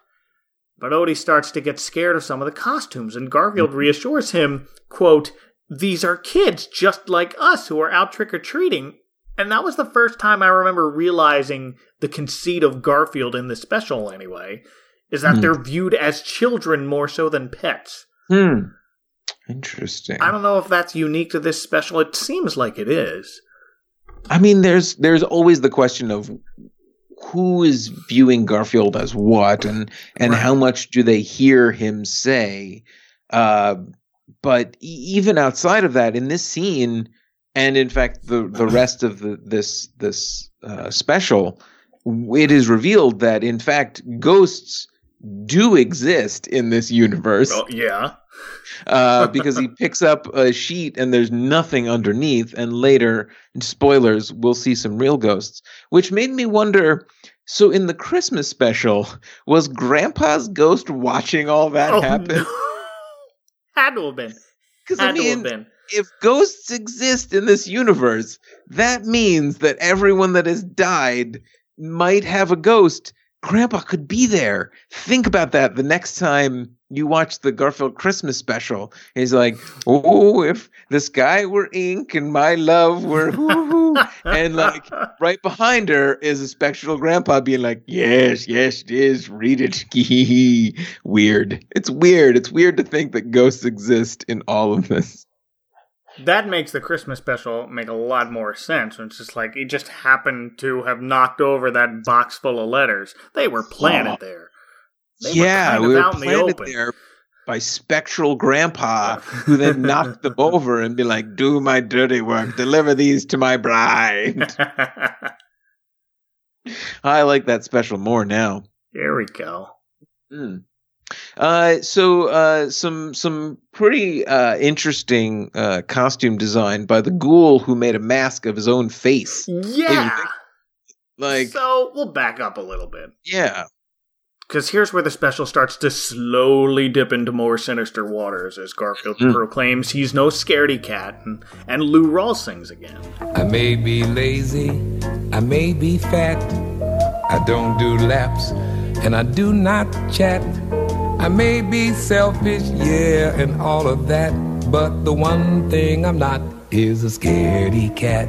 But Odie starts to get scared of some of the costumes, and Garfield reassures him, quote, These are kids just like us who are out trick or treating. And that was the first time I remember realizing the conceit of Garfield in the special, anyway, is that Hmm. they're viewed as children more so than pets. Hmm. Interesting. I don't know if that's unique to this special. It seems like it is. I mean, there's there's always the question of who is viewing Garfield as what, and and Right. how much do they hear him say. Uh, but e- even outside of that, in this scene, and in fact the the rest of the, this this uh, special, it is revealed that in fact ghosts do exist in this universe Oh, yeah. uh, because he picks up a sheet and there's nothing underneath. And later, spoilers, we'll see some real ghosts, which made me wonder. So, in the Christmas special, was Grandpa's ghost watching all that oh, happen? no. Had to have been. Because I Had to have mean, been. if ghosts exist in this universe, that means that everyone that has died might have a ghost. Grandpa could be there. Think about that the next time you watch the Garfield Christmas special. He's like, "Oh, if the sky were ink and my love were hoo hoo," and like right behind her is a spectral grandpa being like, "Yes, yes, it is. Read it." weird. It's weird. It's weird to think that ghosts exist in all of this. That makes the Christmas special make a lot more sense. It's just like he just happened to have knocked over that box full of letters. They were planted there. They yeah, of we were the planted open. there by spectral grandpa, who then knocked them over and be like, "Do my dirty work. Deliver these to my bride." I like that special more now. Here we go. Mm. Uh, so uh, some some pretty uh, interesting uh, costume design by the ghoul who made a mask of his own face. Yeah. Like, so we'll back up a little bit. yeah, Because here's where the special starts to slowly dip into more sinister waters as Garfield Mm. proclaims he's no scaredy cat, and, and Lou Rawls sings again. I may be lazy, I may be fat, I don't do laps, and I do not chat. I may be selfish, yeah, and all of that, but the one thing I'm not is a scaredy cat.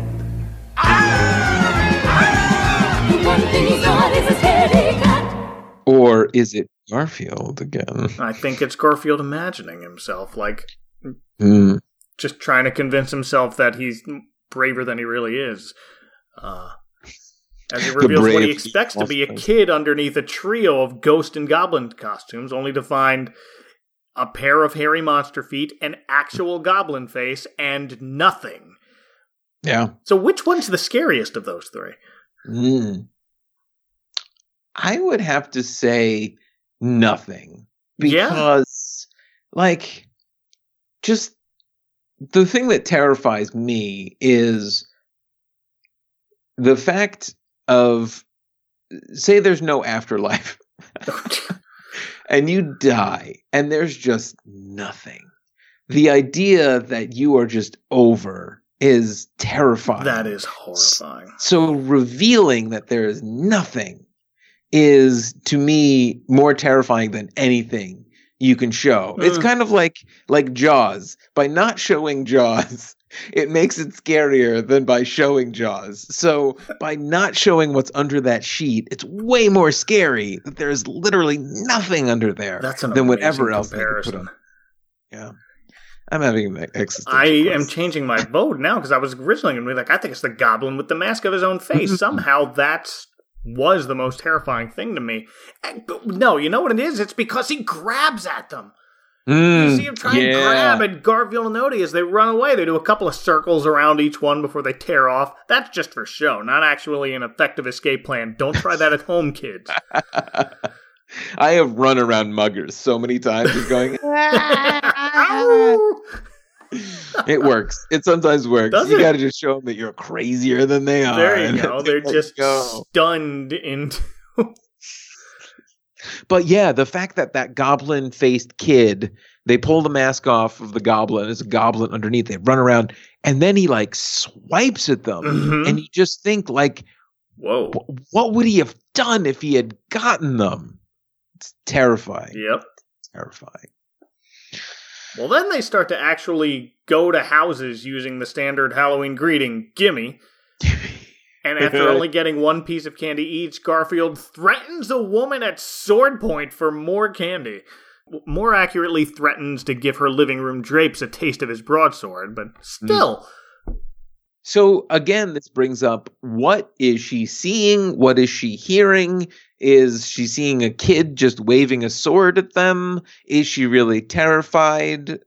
The one thing he's not is a scaredy cat. or is it Garfield again? I think it's Garfield imagining himself, like Mm. just trying to convince himself that he's braver than he really is. Uh, as he reveals what he expects to be a kid underneath a trio of ghost and goblin costumes, only to find a pair of hairy monster feet, an actual goblin face, and nothing. Yeah. So, which one's the scariest of those three? Mm. I would have to say nothing Yeah. because, like, just the thing that terrifies me is the fact of say there's no afterlife and you die and there's just nothing. The idea that you are just over is terrifying. that is horrifying. So revealing that there is nothing is to me more terrifying than anything you can show. It's Mm. kind of like like Jaws. By not showing Jaws, it makes it scarier than by showing Jaws. So by not showing what's under that sheet, it's way more scary that there's literally nothing under there That's an than whatever else they could put on. Yeah. I'm having an existential I am changing my vote now because I was originally going to be like, I think it's the goblin with the mask of his own face. Somehow that was the most terrifying thing to me. And, no, you know what it is? It's because he grabs at them. Mm, You see him try and grab at Garfield and Odie as they run away. They do a couple of circles around each one before they tear off. That's just for show, not actually an effective escape plan. Don't try that at home, kids. I have run around muggers so many times, just going. It works. It sometimes works. Does you got to just show them that you're crazier than they are. there you go. they They're just go. stunned into. But yeah, the fact that that goblin faced kid, they pull the mask off of the goblin. There's a goblin underneath. They run around, and then he like swipes at them, Mhm. and you just think like, Whoa. wh- what would he have done if he had gotten them? It's terrifying. Yep. Terrifying. Well, then they start to actually go to houses using the standard Halloween greeting, gimme. And after only getting one piece of candy each, Garfield threatens a woman at sword point for more candy. More accurately, threatens to give her living room drapes a taste of his broadsword, but still. So again, this brings up what is she seeing? What is she hearing? Is she seeing a kid just waving a sword at them? Is she really terrified?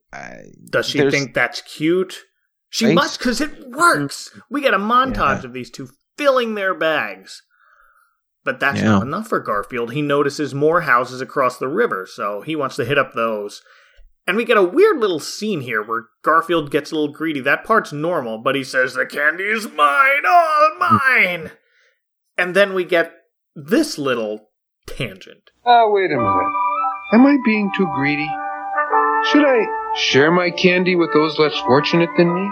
Does she there's- think that's cute? She Right? must, because it works. We get a montage Yeah. of these two filling their bags. But that's Yeah. not enough for Garfield. He notices more houses across the river, so he wants to hit up those. And we get a weird little scene here where Garfield gets a little greedy. That part's normal, but he says, The candy is mine, all mine! and then we get this little tangent. Oh, wait a minute. Am I being too greedy? Should I share my candy with those less fortunate than me?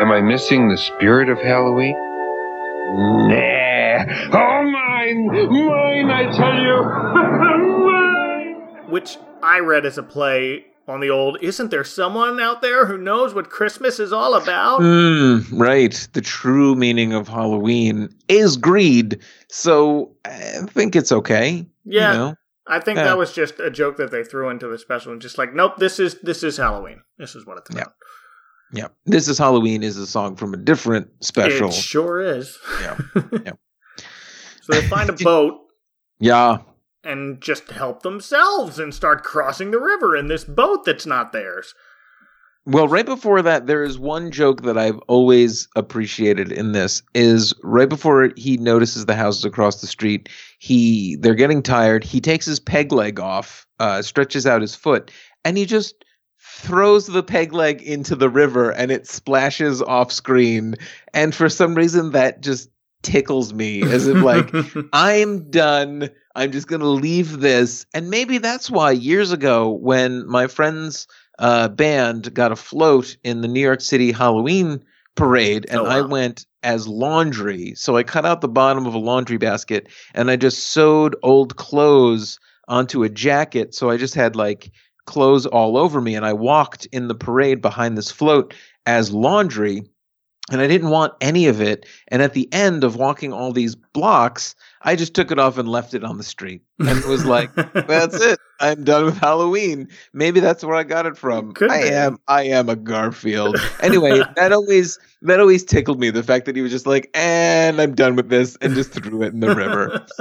Am I missing the spirit of Halloween? Nah. All mine! Mine, I tell you! mine! which I read as a play on the old Isn't There Someone Out There Who Knows What Christmas is All About? Mm, right. The true meaning of Halloween is greed. So I think it's okay. Yeah. You know? I think Yeah. that was just a joke that they threw into the special and just like, nope, this is this is Halloween. This is what it's about. Yeah. This is Halloween is a song from a different special. It sure is. Yeah. Yeah. so they find a boat yeah. and just help themselves and start crossing the river in this boat that's not theirs. Well, right before that, there is one joke that I've always appreciated in this is right before he notices the houses across the street, he they're getting tired. He takes his peg leg off, uh, stretches out his foot, and he just throws the peg leg into the river and it splashes off screen. And for some reason that just tickles me as if like I'm done. I'm just going to leave this. And maybe that's why years ago, when my friend's uh, band got a float in the New York City Halloween parade, and Oh, I went as laundry. So I cut out the bottom of a laundry basket and I just sewed old clothes onto a jacket. So I just had like clothes all over me. And I walked in the parade behind this float as laundry and I didn't want any of it. And at the end of walking all these blocks, I just took it off and left it on the street and was like, "That's it. I'm done with Halloween." Maybe that's where I got it from. Could I be. am. I am a Garfield. Anyway, that always that always tickled me. The fact that he was just like, "And I'm done with this," and just threw it in the river.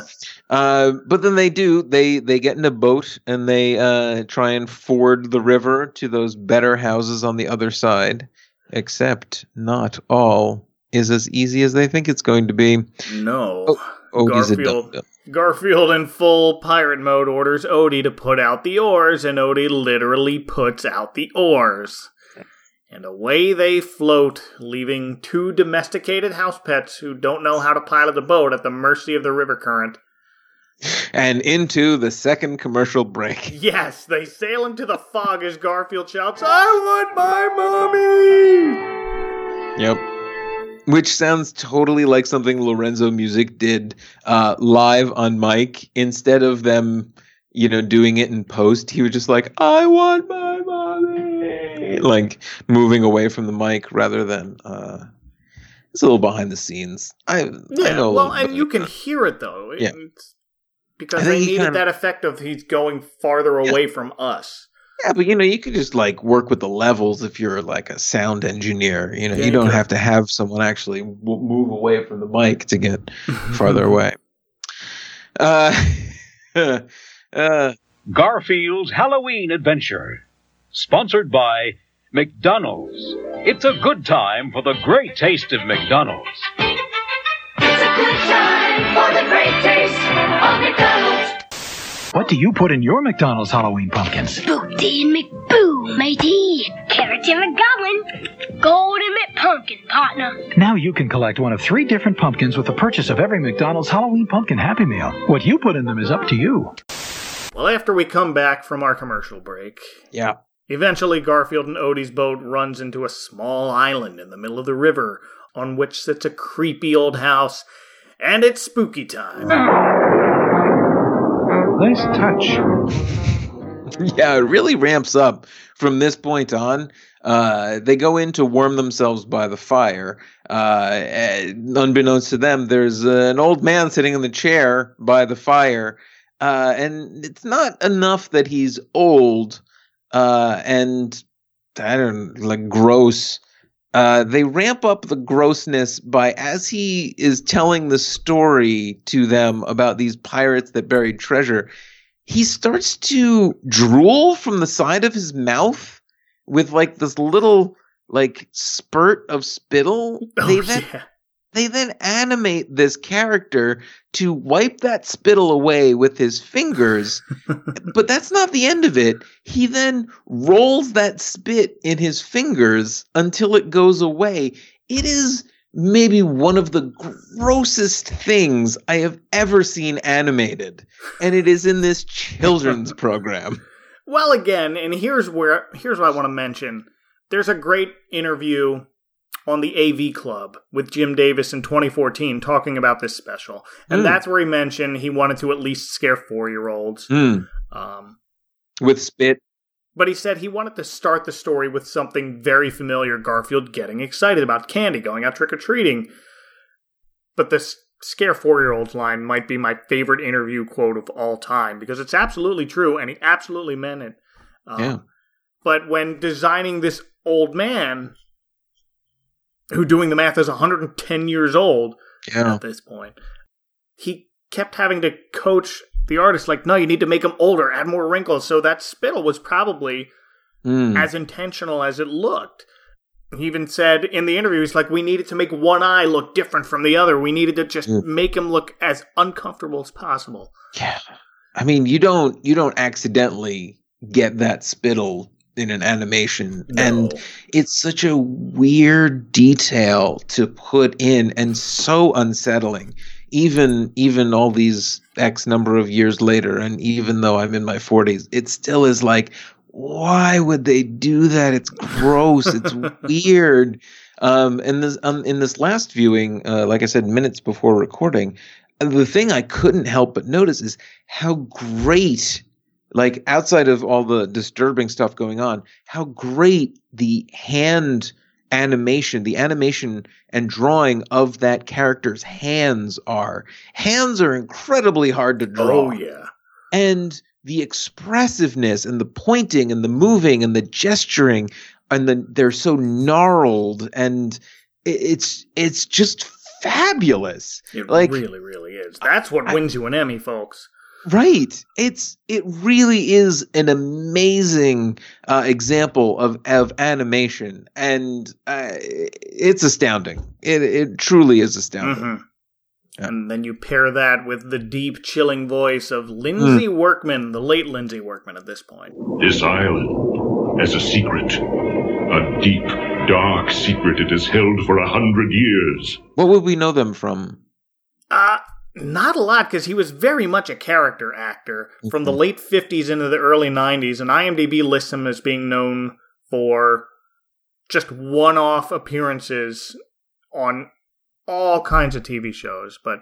Uh, but then they do. They they get in a boat and they uh, try and ford the river to those better houses on the other side. Except not all is as easy as they think it's going to be. no. Oh, oh he's Garfield. Garfield in full pirate mode orders Odie to put out the oars, and Odie literally puts out the oars. And away they float, leaving two domesticated house pets who don't know how to pilot a boat at the mercy of the river current. And into the second commercial break. Yes, they sail into the fog as Garfield shouts, I want my mommy! Yep. Which sounds totally like something Lorenzo Music did uh, live on mic. Instead of them, you know, doing it in post, he was just like, I want my mommy. Like moving away from the mic rather than. Uh, it's a little behind the scenes. I, I Yeah, know. well, and you can hear it though. Yeah. It's because they needed kinda- that effect of he's going farther Yeah. away from us. Yeah, but you know, you could just like work with the levels if you're like a sound engineer. You know, Yeah, you you don't could. have to have someone actually w- move away from the mic to get farther away. Uh, uh, Garfield's Halloween Adventure. Sponsored by McDonald's. It's a good time for the great taste of McDonald's. It's a good time What do you put in your McDonald's Halloween pumpkins? Booty McBoo, matey. Carroty McGoblin. Golden McPumpkin, partner. Now you can collect one of three different pumpkins with the purchase of every McDonald's Halloween Pumpkin Happy Meal. What you put in them is up to you. Well, after we come back from our commercial break, Yeah. eventually Garfield and Odie's boat runs into a small island in the middle of the river on which sits a creepy old house, and it's spooky time. Nice touch. yeah, it really ramps up from this point on. Uh, they go in to warm themselves by the fire. Uh, eh, unbeknownst to them, there's uh, an old man sitting in the chair by the fire. Uh, and it's not enough that he's old uh, and I don't like gross. Uh, they ramp up the grossness by as he is telling the story to them about these pirates that buried treasure he starts to drool from the side of his mouth with like this little like spurt of spittle. Oh, yeah. They then animate this character to wipe that spittle away with his fingers. but that's not the end of it. He then rolls that spit in his fingers until it goes away. It is maybe one of the grossest things I have ever seen animated. And it is in this children's program. Well, again, and here's where here's what I want to mention. There's a great interview on the AV Club with Jim Davis in 2014 talking about this special, and Hmm. that's where he mentioned he wanted to at least scare four year olds. Hmm. Um, With spit. but he said he wanted to start the story with something very familiar Garfield getting excited about candy, going out trick or treating. But this scare four year olds line might be my favorite interview quote of all time because it's absolutely true and he absolutely meant it. Um, Yeah. But when designing this old man, who doing the math is 110 years old Yeah. at this point, he kept having to coach the artist, like, no, you need to make him older, add more wrinkles. So that spittle was probably Hmm. as intentional as it looked. He even said in the interview, he's like, we needed to make one eye look different from the other. We needed to just Mm. make him look as uncomfortable as possible. Yeah. I mean, you don't you don't accidentally get that spittle in an animation. And it's such a weird detail to put in and so unsettling even even all these x number of years later. And even though i'm in my 40s it still is like why would they do that? It's gross. It's weird. Um and this um, in this last viewing uh, like i said minutes before recording uh, the thing i couldn't help but notice is how great like outside of all the disturbing stuff going on, how great the hand animation, the animation and drawing of that character's hands are. Hands are incredibly hard to draw. Oh, yeah. And the expressiveness and the pointing and the moving and the gesturing and the they're so gnarled and it's it's just fabulous. It Like- really, really is. That's what I- wins you an Emmy, folks. Right. It's it really is an amazing uh, example of of animation, and uh, it's astounding. It it truly is astounding. Mhm. Yeah. And then you pair that with the deep, chilling voice of Lindsay Hmm. Workman, the late Lindsay Workman at this point. This island has a secret. A deep, dark secret it has held for a hundred years. What would we know them from? Not a lot, because he was very much a character actor from the mm-hmm. late 50s into the early 90s, and IMDb lists him as being known for just one off appearances on all kinds of TV shows. But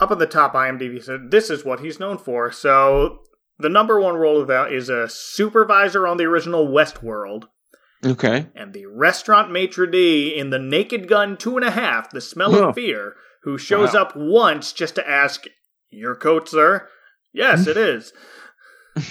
up at the top, IMDb said this is what he's known for. So the number one role of that is a supervisor on the original Westworld. Okay. and the restaurant maitre d' in the Naked Gun Two and a Half, The Smell of oh. Fear, who shows Wow. up once just to ask, Your coat, sir? Yes, it is.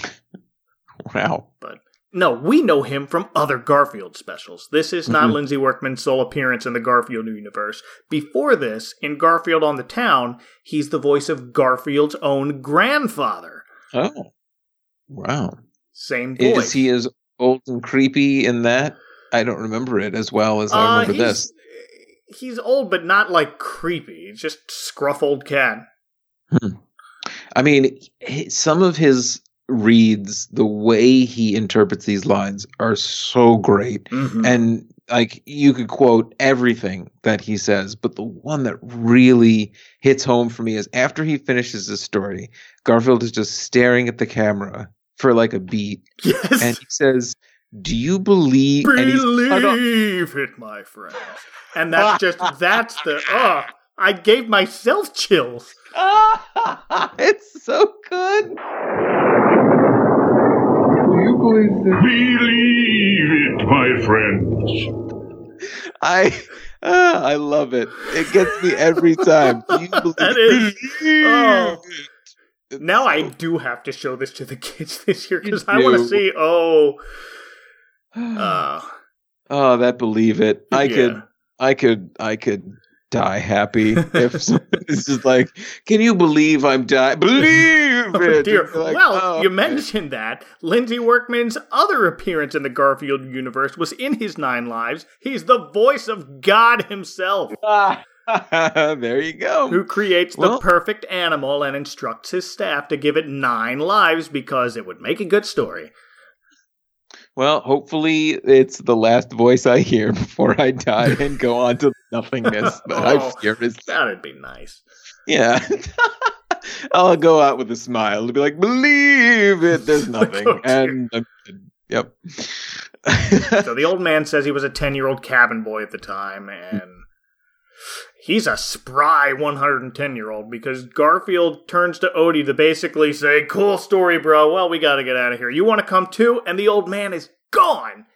Wow. But no, we know him from other Garfield specials. This is not Mhm. Lindsay Workman's sole appearance in the Garfield universe. Before this, in Garfield on the Town, he's the voice of Garfield's own grandfather. Oh. Wow. Same voice. Is he as old and creepy in that? I don't remember it as well as I Uh, remember this. He's old, but not like creepy. He's just scruff old cat. I mean, some of his reads, the way he interprets these lines are so great. Mhm. And like you could quote everything that he says, but the one that really hits home for me is after he finishes his story, Garfield is just staring at the camera for like a beat. Yes. And he says, Do you believe and he's cut off- Believe it, my friends. And that's just that's the oh I gave myself chills. it's so good. Do you believe that? Believe it, my friends. I uh, I love it. It gets me every time. Do you believe That is oh. Now I do have to show this to the kids this year because I want to see. Oh, uh, Oh, that believe it. I Yeah. could I could I could die happy if is just like, Can you believe I'm dying? Believe oh it. dear. Like, well, "Oh, you mentioned that Lindsay Workman's other appearance in the Garfield universe was in his Nine Lives. He's the voice of God himself. there you go. Who creates the Well- perfect animal and instructs his staff to give it nine lives because it would make a good story. Well, hopefully it's the last voice I hear before I die and go on to nothingness that I Oh, fear is That'd be nice. Yeah. I'll go out with a smile to be like, believe it, there's nothing. And I'm. Yep. so the old man says he was a 10 year old cabin boy at the time, and he's a spry 110 year old because Garfield turns to Odie to basically say, Cool story, bro. Well, we gotta get out of here. You wanna come too? And the old man is gone.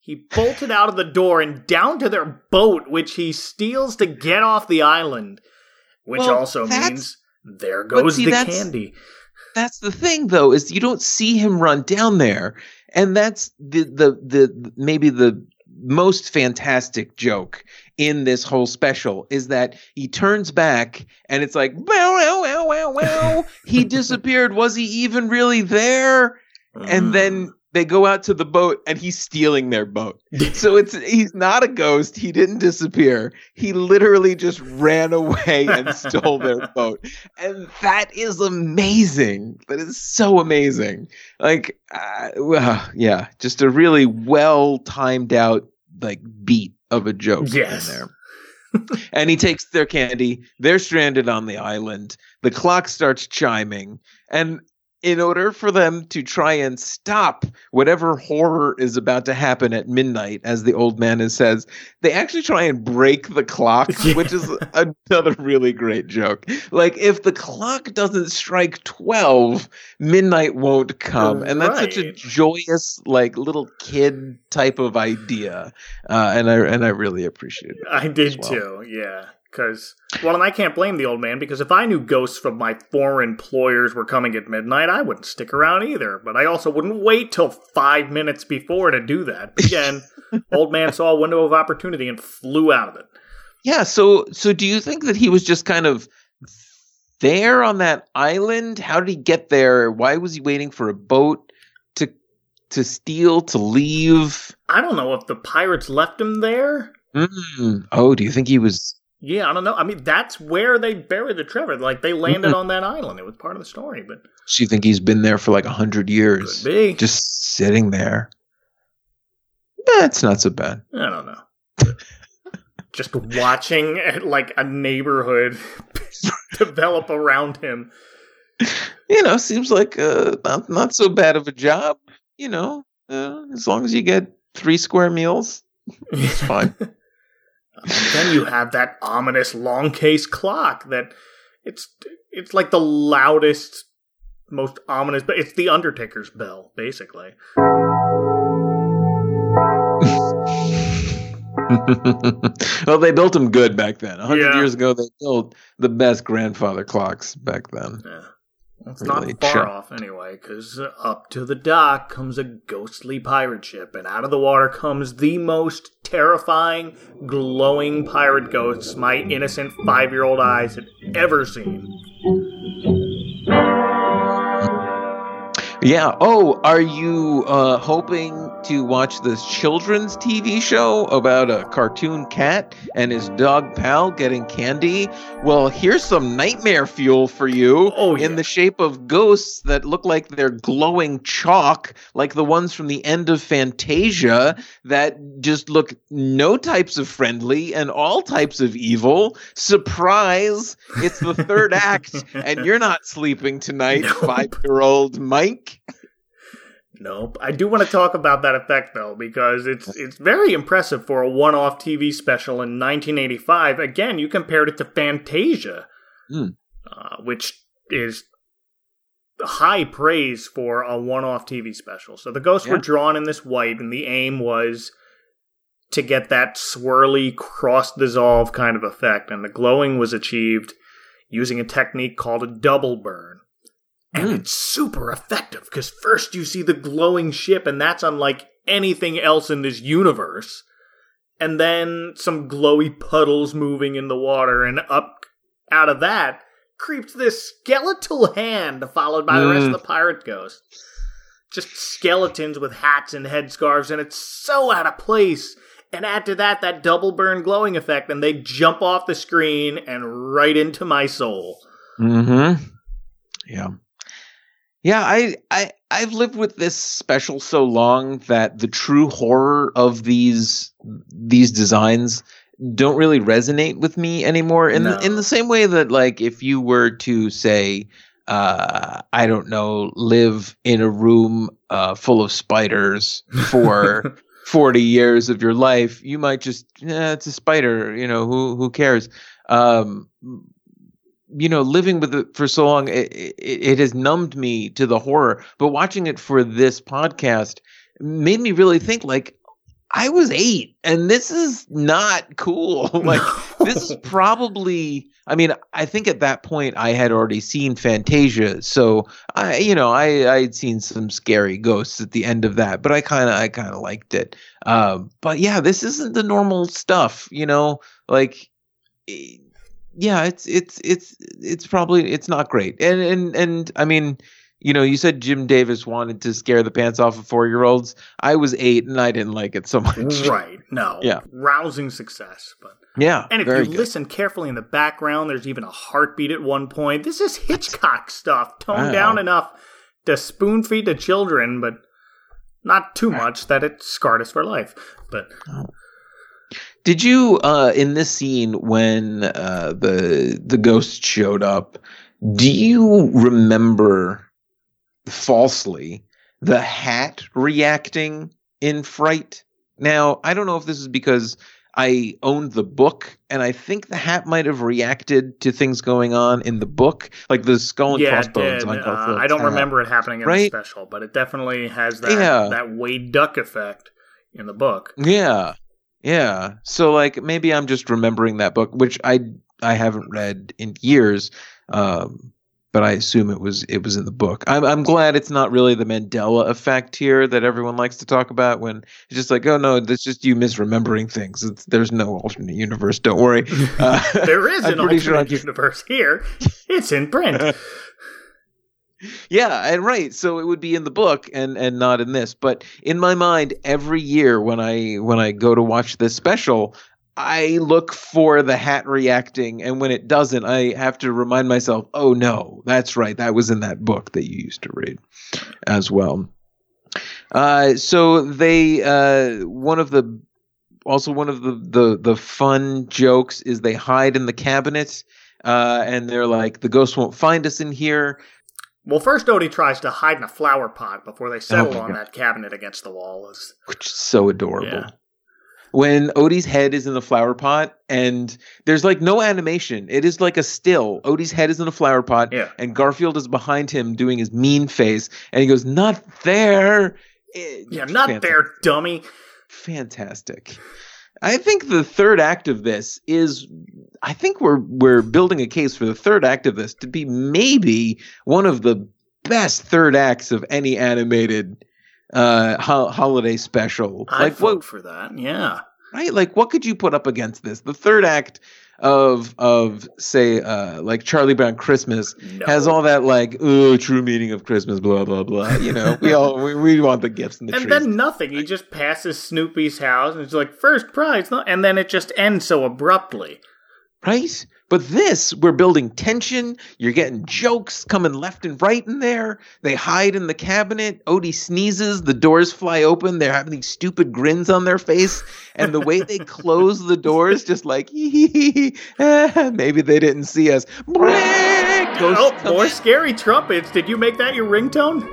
He bolted out of the door and down to their boat, which he steals to get off the island, which Well, also means there goes see, the that's- candy. that's the thing though, is you don't see him run down there. And that's the the the maybe the most fantastic joke in this whole special is that he turns back and it's like wow wow wow wow wow he disappeared. Was he even really there? And then they go out to the boat and he's stealing their boat. So it's he's not a ghost. He didn't disappear. He literally just ran away and stole their boat. And that is amazing. That is so amazing. Like uh, well, yeah just a really well timed out like beat of a joke Yes. in there and he takes their candy. They're stranded on the island. The clock starts chiming. And in order for them to try and stop whatever horror is about to happen at midnight, as the old man is says, they actually try and break the clock, which is another really great joke. Like, if the clock doesn't strike 12, midnight won't come. And that's such a joyous, like, little kid type of idea. Uh, and I and I really appreciate it. I did well. too, yeah. Because, well, and I can't blame the old man because if I knew ghosts from my former employers were coming at midnight, I wouldn't stick around either. But I also wouldn't wait till five minutes before to do that. But again, old man saw a window of opportunity and flew out of it. Yeah. So, so do you think that he was just kind of there on that island? How did he get there? Why was he waiting for a boat to to steal to leave? I don't know if the pirates left him there. Mm. Oh, do you think he was? Yeah, I don't know. I mean, that's where they buried the Trevor. Like they landed on that island. It was part of the story, but Do you think he's been there for like a hundred years, could be. just sitting there? That's not so bad. I don't know. Just watching like a neighborhood develop around him. You know, seems like uh, not not so bad of a job. You know, uh, as long as you get three square meals, it's fine. then you have that ominous long case clock that it's it's like the loudest, most ominous, but it's the Undertaker's bell, basically. well, they built them good back then. A hundred Yeah. years ago, they built the best grandfather clocks back then. Yeah. It's Really not far sharp. off anyway, because up to the dock comes a ghostly pirate ship, and out of the water comes the most terrifying, glowing pirate ghosts my innocent five year old eyes had ever seen. Yeah. Oh, are you uh, hoping to watch this children's TV show about a cartoon cat and his dog pal getting candy. Well, here's some nightmare fuel for you Oh, in the shape of ghosts that look like they're glowing chalk, like the ones from the end of Fantasia that just look no types of friendly and all types of evil. Surprise! It's the third act, and you're not sleeping tonight, five year old Mike. Nope. I do want to talk about that effect though, because it's it's very impressive for a one-off TV special in 1985. Again, you compared it to Fantasia, Hmm. uh, which is high praise for a one-off TV special. So the ghosts were drawn in this white, and the aim was to get that swirly cross dissolve kind of effect, and the glowing was achieved using a technique called a double burn. And it's super effective because first you see the glowing ship, and that's unlike anything else in this universe. And then some glowy puddles moving in the water, and up out of that creeps this skeletal hand, followed by the rest of Mm. the pirate ghosts. Just skeletons with hats and headscarves, and it's so out of place. And add to that that double burn glowing effect, and they jump off the screen and right into my soul. Mm-hmm. Yeah. Yeah, I, I I've lived with this special so long that the true horror of these these designs don't really resonate with me anymore. In No. the, in the same way that like if you were to say, uh, I don't know, live in a room uh, full of spiders for forty years of your life, you might just it's a spider. You know who who cares. Um, you know, living with it for so long, it, it, it has numbed me to the horror. But watching it for this podcast made me really think like, I was eight and this is not cool. like, this is probably, I mean, I think at that point I had already seen Fantasia. So I, you know, I, I had seen some scary ghosts at the end of that, but I kind of, I kind of liked it. Um, but yeah, this isn't the normal stuff, you know, like, yeah, it's it's it's it's probably it's not great. And and and I mean, you know, you said Jim Davis wanted to scare the pants off of four year olds. I was eight and I didn't like it so much. Right. No. Yeah. Rousing success. But Yeah. and if you good. listen carefully in the background, there's even a heartbeat at one point. This is Hitchcock stuff, toned Wow. down enough to spoon feed to children, but not too much that it scarred us for life. But oh. Did you uh in this scene when uh the the ghost showed up, do you remember falsely the hat reacting in fright? Now, I don't know if this is because I owned the book and I think the hat might have reacted to things going on in the book, like the skull and yeah, it crossbones did. Uh, I don't hat. remember it happening in Right? the special, but it definitely has that Yeah. that Wade Duck effect in the book. Yeah. Yeah. So like maybe I'm just remembering that book, which I I haven't read in years. Um but I assume it was it was in the book. I'm I'm glad it's not really the Mandela effect here that everyone likes to talk about when it's just like, oh no, that's just you misremembering things. It's, there's no alternate universe. Don't worry. Uh, there is an alternate sure universe here. It's in print. Yeah, and right. So it would be in the book and and not in this. But in my mind, every year when I when I go to watch this special, I look for the hat reacting, and when it doesn't, I have to remind myself, oh no, that's right, that was in that book that you used to read as well. Uh, so they uh, one of the also one of the, the the fun jokes is they hide in the cabinet, uh, and they're like, the ghost won't find us in here. Well, first Odie tries to hide in a flower pot before they settle Oh on God. that cabinet against the wall. It's- which is so adorable. Yeah. When Odie's head is in the flower pot and there's like no animation. It is like a still. Odie's head is in a flower pot Yeah. and Garfield is behind him doing his mean face and he goes, Not there. It- Yeah, not fantastic. there, dummy. Fantastic. I think the third act of this is I think we're we're building a case for the third act of this to be maybe one of the best third acts of any animated uh ho- holiday special. I like vote what for that. Yeah. right? Like, what could you put up against this? The third act of of say uh like Charlie Brown Christmas has all that like oh true meaning of Christmas blah blah blah you know we all we, we want the gifts and the and trees then nothing. He just passes Snoopy's house and it's like first prize, and then it just ends so abruptly. right but this we're building tension you're getting jokes coming left and right in there they hide in the cabinet odie sneezes the doors fly open they're having these stupid grins on their face and the way they close the doors just like ah, maybe they didn't see us oh, more scary trumpets. Did you make that your ringtone?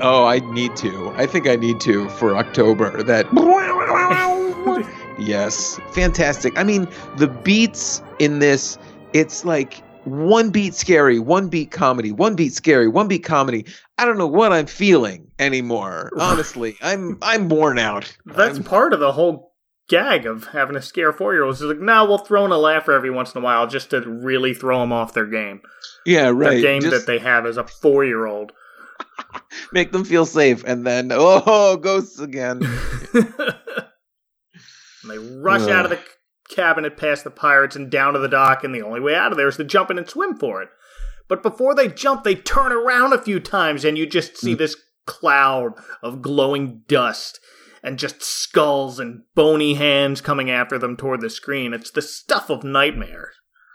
Oh, I need to. I think I need to for October. That. yes, fantastic. I mean, the beats in this, it's like one beat scary, one beat comedy, one beat scary, one beat comedy. I don't know what I'm feeling anymore. Honestly, I'm I'm worn out. That's part of the whole gag of having to scare four year olds. Is like, no, we'll throw in a laugher every once in a while just to really throw them off their game. Yeah, The right. game Just that they have as a four year old. make them feel safe, and then oh, ghosts again. And they rush Ugh. out of the cabinet past the pirates and down to the dock, and the only way out of there is to jump in and swim for it. But before they jump, they turn around a few times, and you just Hmm. see this cloud of glowing dust and just skulls and bony hands coming after them toward the screen. It's the stuff of nightmares.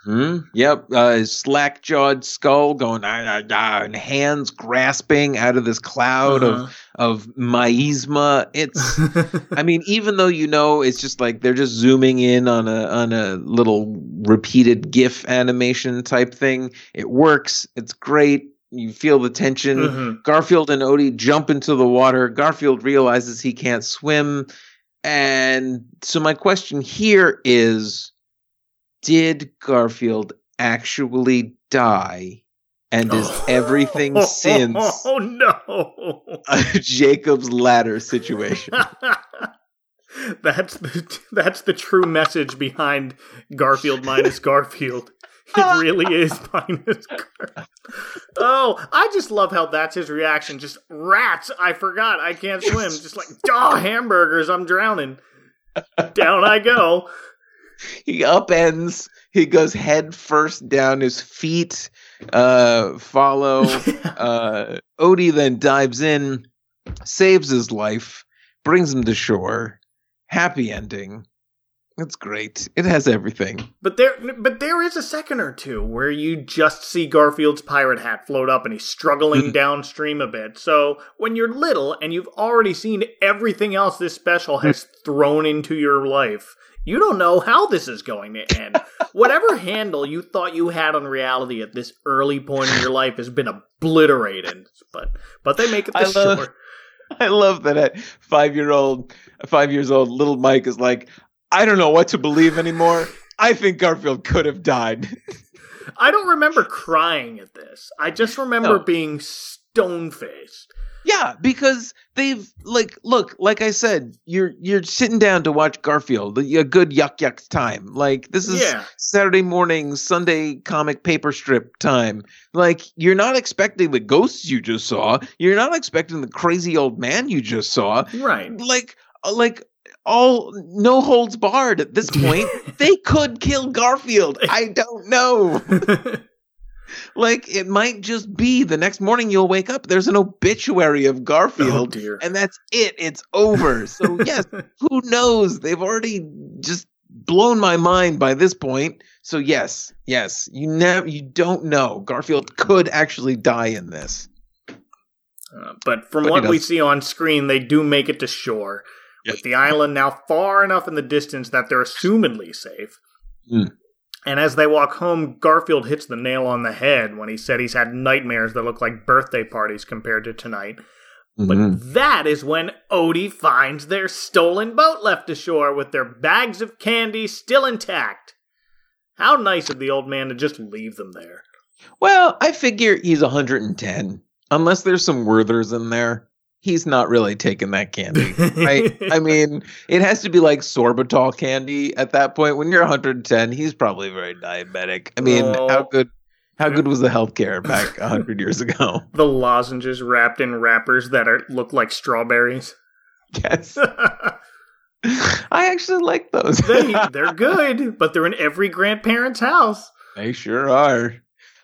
Hmm? Yep. Uh, slack jawed skull going ah, ah, ah, and hands grasping out of this cloud Uh-huh. of of miasma. It's I mean, even though you know it's just like they're just zooming in on a on a little repeated GIF animation type thing, it works. It's great. You feel the tension. Mhm. Garfield and Odie jump into the water. Garfield realizes he can't swim. And so my question here is did Garfield actually die? And is everything since Oh no! a Jacob's ladder situation? that's the that's the true message behind Garfield minus Garfield. It really is minus Garfield. Oh, I just love how that's his reaction. Just rats. I forgot. I can't swim. Just like oh hamburgers. I'm drowning. Down I go. He upends. He goes head first down. His feet uh, follow. uh, Odie then dives in, saves his life, brings him to shore. Happy ending. It's great. It has everything. But there, but there is a second or two where you just see Garfield's pirate hat float up, and he's struggling downstream a bit. So when you're little and you've already seen everything else this special has thrown into your life, you don't know how this is going to end. Whatever handle you thought you had on reality at this early point in your life has been obliterated. But but they make it I love- short. I love that at five year old, five years old, little Mike is like, I don't know what to believe anymore. I think Garfield could have died. I don't remember crying at this. I just remember No. being stone faced. Yeah, because they've like look, like I said, you're you're sitting down to watch Garfield, a good yuck yuck time. Like this is Yeah. Saturday morning, Sunday comic paper strip time. Like you're not expecting the ghosts you just saw. You're not expecting the crazy old man you just saw. Right. Like like all no holds barred at this point. they could kill Garfield. I don't know. like it might just be the next morning you'll wake up there's an obituary of Garfield Oh, dear. and that's it it's over. So yes who knows? They've already just blown my mind by this point. So yes yes you never you don't know. Garfield could actually die in this. Uh, but from But what we see on screen, they do make it to shore, with the island now far enough in the distance that they're assumedly safe. Hmm. And as they walk home, Garfield hits the nail on the head when he said he's had nightmares that look like birthday parties compared to tonight. Mhm. But that is when Odie finds their stolen boat left ashore with their bags of candy still intact. How nice of the old man to just leave them there. well I figure he's 110 unless there's some Werthers in there he's not really taking that candy right? I mean, it has to be like sorbitol candy at that point. When you're 110, he's probably very diabetic. I mean, Oh. how good how good was the healthcare back 100 years ago? The lozenges wrapped in wrappers that are look like strawberries. Yes. I actually like those. they they're good, but they're in every grandparent's house. They sure are.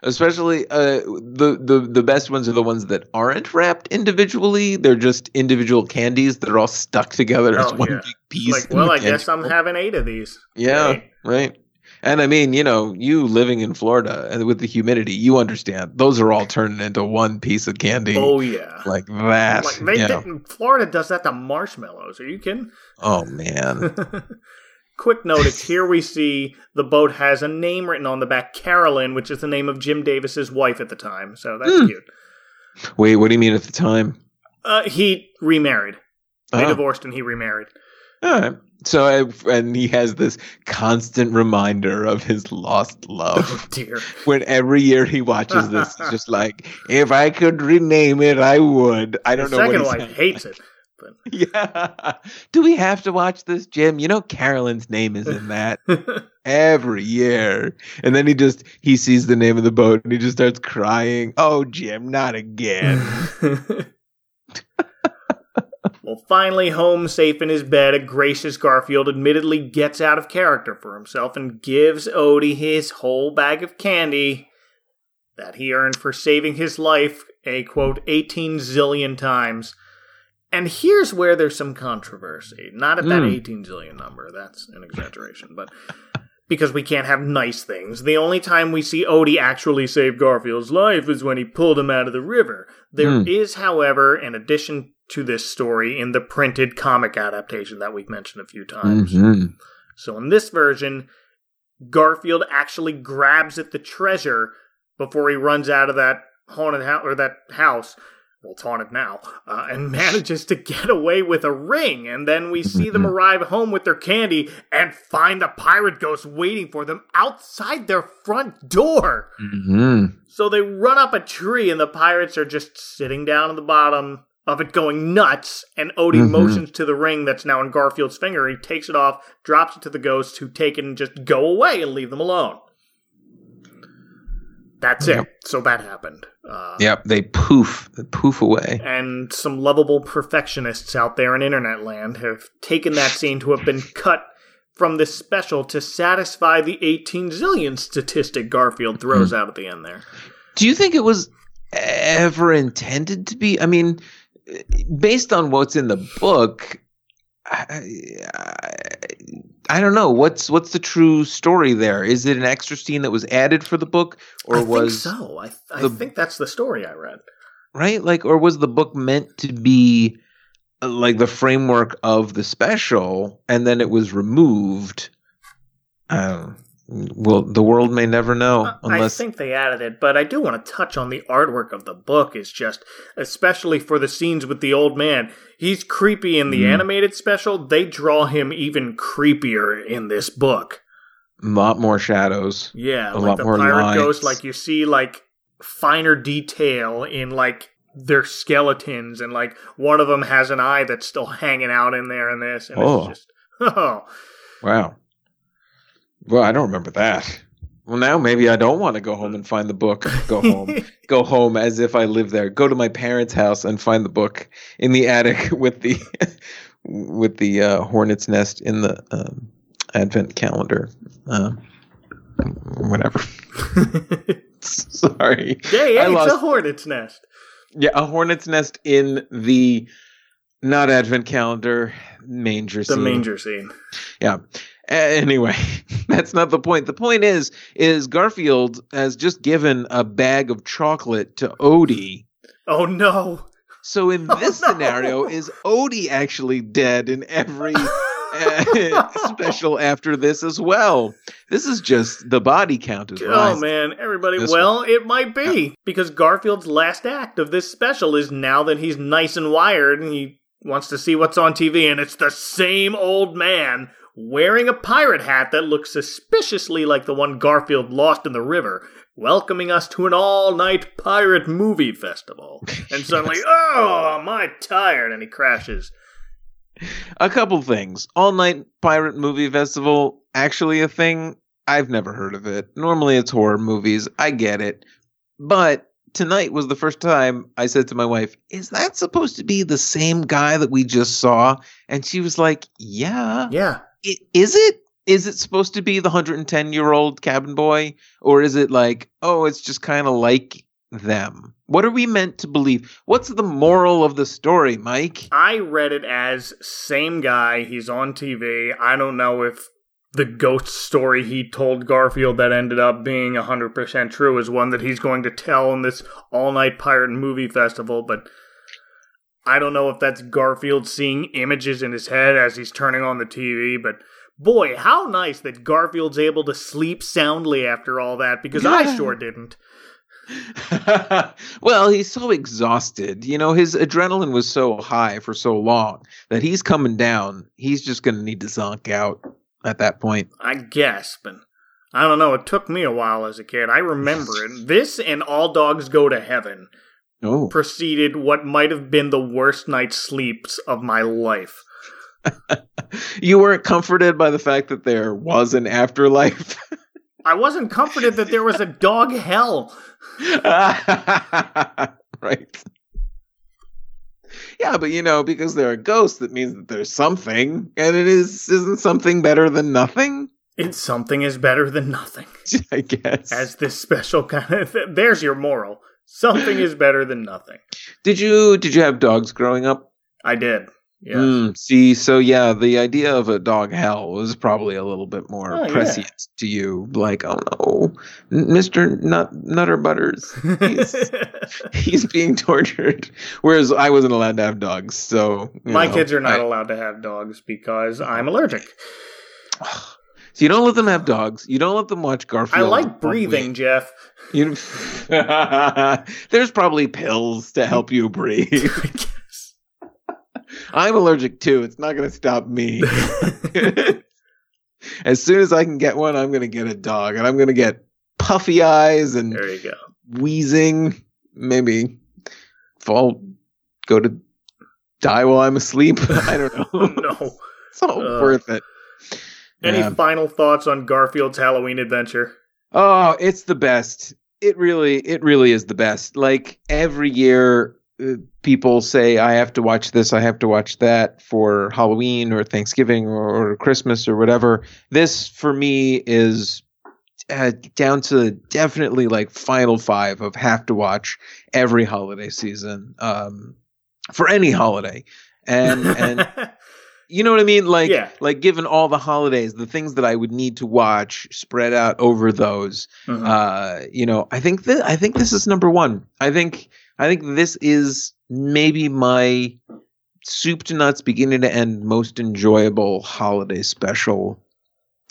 Especially uh, the the the best ones are the ones that aren't wrapped individually. They're just individual candies that are all stuck together as one yeah. big piece. Like, well, I guess I'm having eight of these. Yeah, Right. right. And I mean, you know, you living in Florida and with the humidity, you understand those are all turned into one piece of candy. Oh yeah. like that. Like they Florida does that to marshmallows. Are you kidding? Oh man. Quick notice here we see the boat has a name written on the back, Carolyn, which is the name of Jim Davis's wife at the time. So that's Hmm. cute. Wait, what do you mean at the time? Uh, he remarried. They Oh. divorced and he remarried. All right. So I, and he has this constant reminder of his lost love. Oh Dear. when every year he watches this, he's just like, if I could rename it, I would. I don't His know what second he wife sounds hates it. Yeah. Do we have to watch this, Jim? You know Carolyn's name is in that every year. And then he just he sees the name of the boat and he just starts crying. Oh, Jim, not again. Well, finally home safe in his bed, a gracious Garfield admittedly gets out of character for himself and gives Odie his whole bag of candy that he earned for saving his life a quote 18 zillion times. And here's where there's some controversy. Not at that Mm. 18 zillion number, that's an exaggeration, but because we can't have nice things. The only time we see Odie actually save Garfield's life is when he pulled him out of the river. There is, Hmm. however, an addition to this story in the printed comic adaptation that we've mentioned a few times. Mhm. So in this version, Garfield actually grabs at the treasure before he runs out of that haunted house or that house. Well, it's haunted now, uh, and manages to get away with a ring. And then we see them arrive home with their candy and find the pirate ghost waiting for them outside their front door. Mhm. So they run up a tree, and the pirates are just sitting down at the bottom of it, going nuts. And Odie Mhm. motions to the ring that's now in Garfield's finger. He takes it off, drops it to the ghosts, who take it and just go away and leave them alone. That's it. So that happened. Uh, Yep, they poof, they poof away. and some lovable perfectionists out there in internet land have taken that scene to have been cut from this special to satisfy the 18 zillion statistic Garfield throws out at the end there. Do you think it was ever intended to be? I mean, based on what's in the book, I, I, I don't know. What's what's the true story there? Is it an extra scene that was added for the book, or I was think so. I, I the- think that's the story I read. right? Like, or was the book meant to be uh, like the framework of the special, and then it was removed? Um, well, the world may never know unless I think they added it, but I do want to touch on the artwork of the book. Is just, especially for the scenes with the old man. He's creepy in the Mm. animated special. They draw him even creepier in this book. a lot more shadows. Yeah, a like lot the more pirate lines. ghost, like you see like finer detail in like their skeletons, and like one of them has an eye that's still hanging out in there, and this, and Oh. it's just oh. Wow. Well, I don't remember that. Well, now maybe I don't want to go home and find the book. Go home. go home as if I live there. Go to my parents' house and find the book in the attic with the with the uh, hornet's nest in the um, advent calendar. Um, whatever. Sorry. Hey, I hey, it's lost- a hornet's nest. Yeah, a hornet's nest in the not advent calendar manger The scene. manger scene. Yeah. Anyway, that's not the point. The point is, is Garfield has just given a bag of chocolate to Odie. Oh no. So in this scenario, is Odie actually dead in every uh, special after this as well? This is just the body count is Oh man, everybody. Well, it might be because Garfield's last act of this special is now that he's nice and wired and he wants to see what's on TV, and it's the same old man wearing a pirate hat that looks suspiciously like the one Garfield lost in the river, welcoming us to an all-night pirate movie festival. And suddenly, oh, am I tired? And he crashes. A couple things. All Night Pirate Movie Festival, actually a thing? I've never heard of it. Normally it's horror movies. I get it. But tonight was the first time I said to my wife, "Is that supposed to be the same guy that we just saw?" And she was like, "Yeah, yeah. I- Is it? Is it supposed to be the 110 year old cabin boy, or is it like, oh, it's just kind of like them? What are we meant to believe? What's the moral of the story, Mike? I read it as same guy. He's on TV. I don't know if the ghost story he told Garfield that ended up being 100% true is one that he's going to tell in this all night pirate movie festival, but I don't know if that's Garfield seeing images in his head as he's turning on the TV, but boy, how nice that Garfield's able to sleep soundly after all that because I sure didn't. well, he's so exhausted. You know, his adrenaline was so high for so long that he's coming down. He's just going to need to zonk out at that point. I guess, but I don't know. It took me a while as a kid. I remember it. This and All Dogs Go to Heaven Oh. preceded what might have been the worst night's sleeps of my life. You weren't comforted by the fact that there was an afterlife. I wasn't comforted that there was a dog hell. right. Yeah, but you know, because there are ghosts, that means that there's something, and it is isn't something better than nothing. It's something is better than nothing. I guess. As this special kind of there's your moral. Something is better than nothing. Did you did you have dogs growing up? I did. Yeah. Mm, see, so yeah, the idea of a dog hell was probably a little bit more Oh, yeah. prescient to you. Like, oh no, Mister Nut Nutter Butters, he's, he's being tortured. Whereas I wasn't allowed to have dogs, so My know, kids are not I- allowed to have dogs because I'm allergic. So you don't let them have dogs. You don't let them watch Garfield. I like breathing, Jeff. You, there's probably pills to help you breathe. I'm allergic too. It's not going to stop me. as soon as I can get one, I'm going to get a dog, and I'm going to get puffy eyes and There you go. wheezing. Maybe fall, go to die while I'm asleep. I don't know. no. It's not Uh, worth it. Any Yeah. final thoughts on Garfield's Halloween adventure? Oh, it's the best. It really, it really is the best. Like every year, uh, people say, "I have to watch this, I have to watch that for Halloween or Thanksgiving or, or Christmas or whatever." This for me is uh, down to definitely like final five of have to watch every holiday season um, for any holiday, and and you know what I mean? Like, Yeah. like given all the holidays, the things that I would need to watch spread out over those. Mhm. Uh, you know, I think that I think this is number one. I think I think this is maybe my soup to nuts, beginning to end, most enjoyable holiday special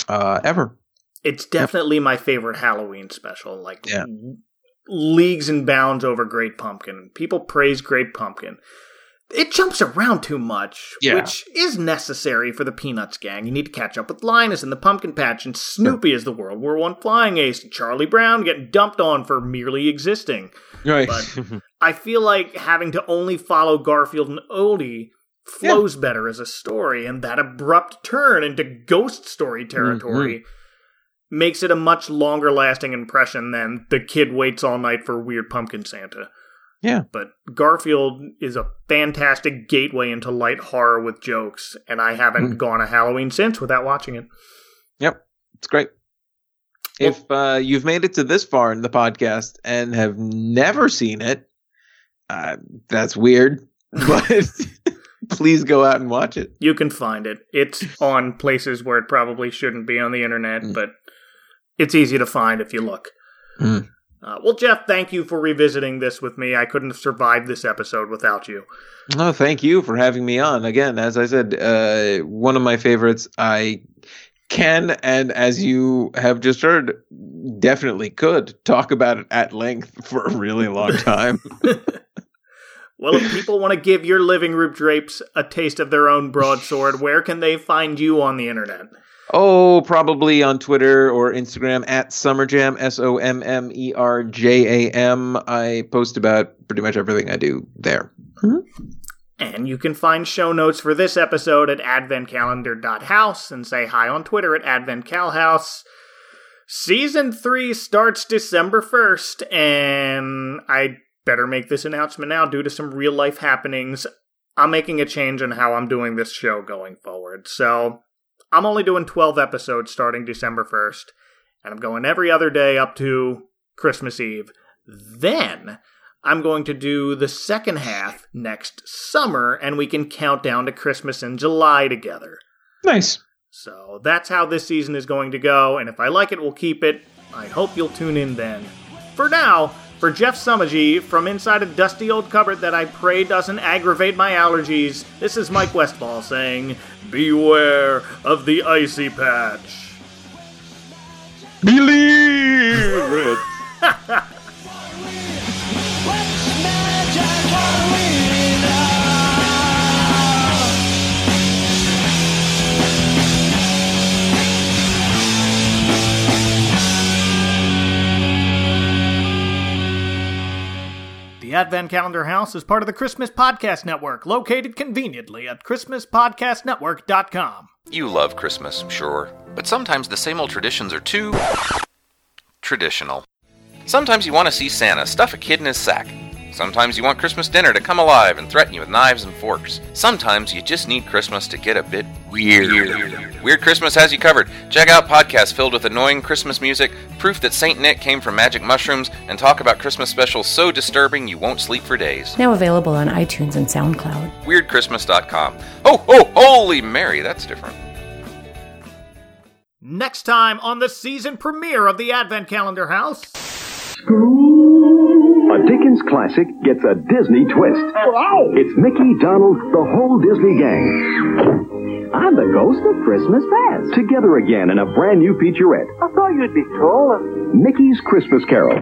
uh, ever. It's definitely my favorite Halloween special. Like Yeah. leagues and bounds over Great Pumpkin. People praise Great Pumpkin. It jumps around too much, Yeah. which is necessary for the Peanuts gang. You need to catch up with Linus and the Pumpkin Patch, and Snoopy as the World War One flying ace, and Charlie Brown getting dumped on for merely existing. Right. But I feel like having to only follow Garfield and Odie flows better as a story, and that abrupt turn into ghost story territory mm-hmm. makes it a much longer lasting impression than the kid waits all night for Weird Pumpkin Santa. Yeah. But Garfield is a fantastic gateway into light horror with jokes, and I haven't gone a Halloween since without watching it. Yep. It's great. If uh, you've made it to this far in the podcast and have never seen it, uh, that's weird. But please go out and watch it. You can find it. It's on places where it probably shouldn't be on the internet, but it's easy to find if you look. Mm. Uh, well, Jeff, thank you for revisiting this with me. I couldn't have survived this episode without you. Oh, thank you for having me on. Again, as I said, uh, one of my favorites. I can, and as you have just heard, definitely could talk about it at length for a really long time. Well, if people want to give your living room drapes a taste of their own broadsword, where can they find you on the internet? Oh, probably on Twitter or Instagram at Sommerjam, S O M M E R J A M. I post about pretty much everything I do there. Mm-hmm. And you can find show notes for this episode at adventcalendar.house and say hi on Twitter at adventcalhouse. Season 3 starts December 1st, and I better make this announcement now due to some real life happenings. I'm making a change in how I'm doing this show going forward. So, I'm only doing 12 episodes starting December 1st, and I'm going every other day up to Christmas Eve. Then, I'm going to do the second half next summer, and we can count down to Christmas in July together. Nice. So that's how this season is going to go, and if I like it, we'll keep it. I hope you'll tune in then. For now, for Jeff Summagy from inside a dusty old cupboard that I pray doesn't aggravate my allergies, this is Mike Westfall saying, Beware of the icy patch. Believe it. The Advent Calendar House is part of the Christmas Podcast Network, located conveniently at ChristmasPodcastNetwork.com. You love Christmas, sure, but sometimes the same old traditions are too traditional. Sometimes you want to see Santa stuff a kid in his sack. Sometimes you want Christmas dinner to come alive and threaten you with knives and forks. Sometimes you just need Christmas to get a bit weird. Weird Christmas has you covered. Check out podcasts filled with annoying Christmas music, proof that St. Nick came from magic mushrooms, and talk about Christmas specials so disturbing you won't sleep for days. Now available on iTunes and SoundCloud. WeirdChristmas.com. Oh, oh, holy Mary, that's different. Next time on the season premiere of the Advent Calendar House. A Classic gets a Disney twist. It's Mickey, Donald, the whole Disney gang. I'm the ghost of Christmas past. Together again in a brand new featurette. I thought you'd be taller. Mickey's Christmas Carol.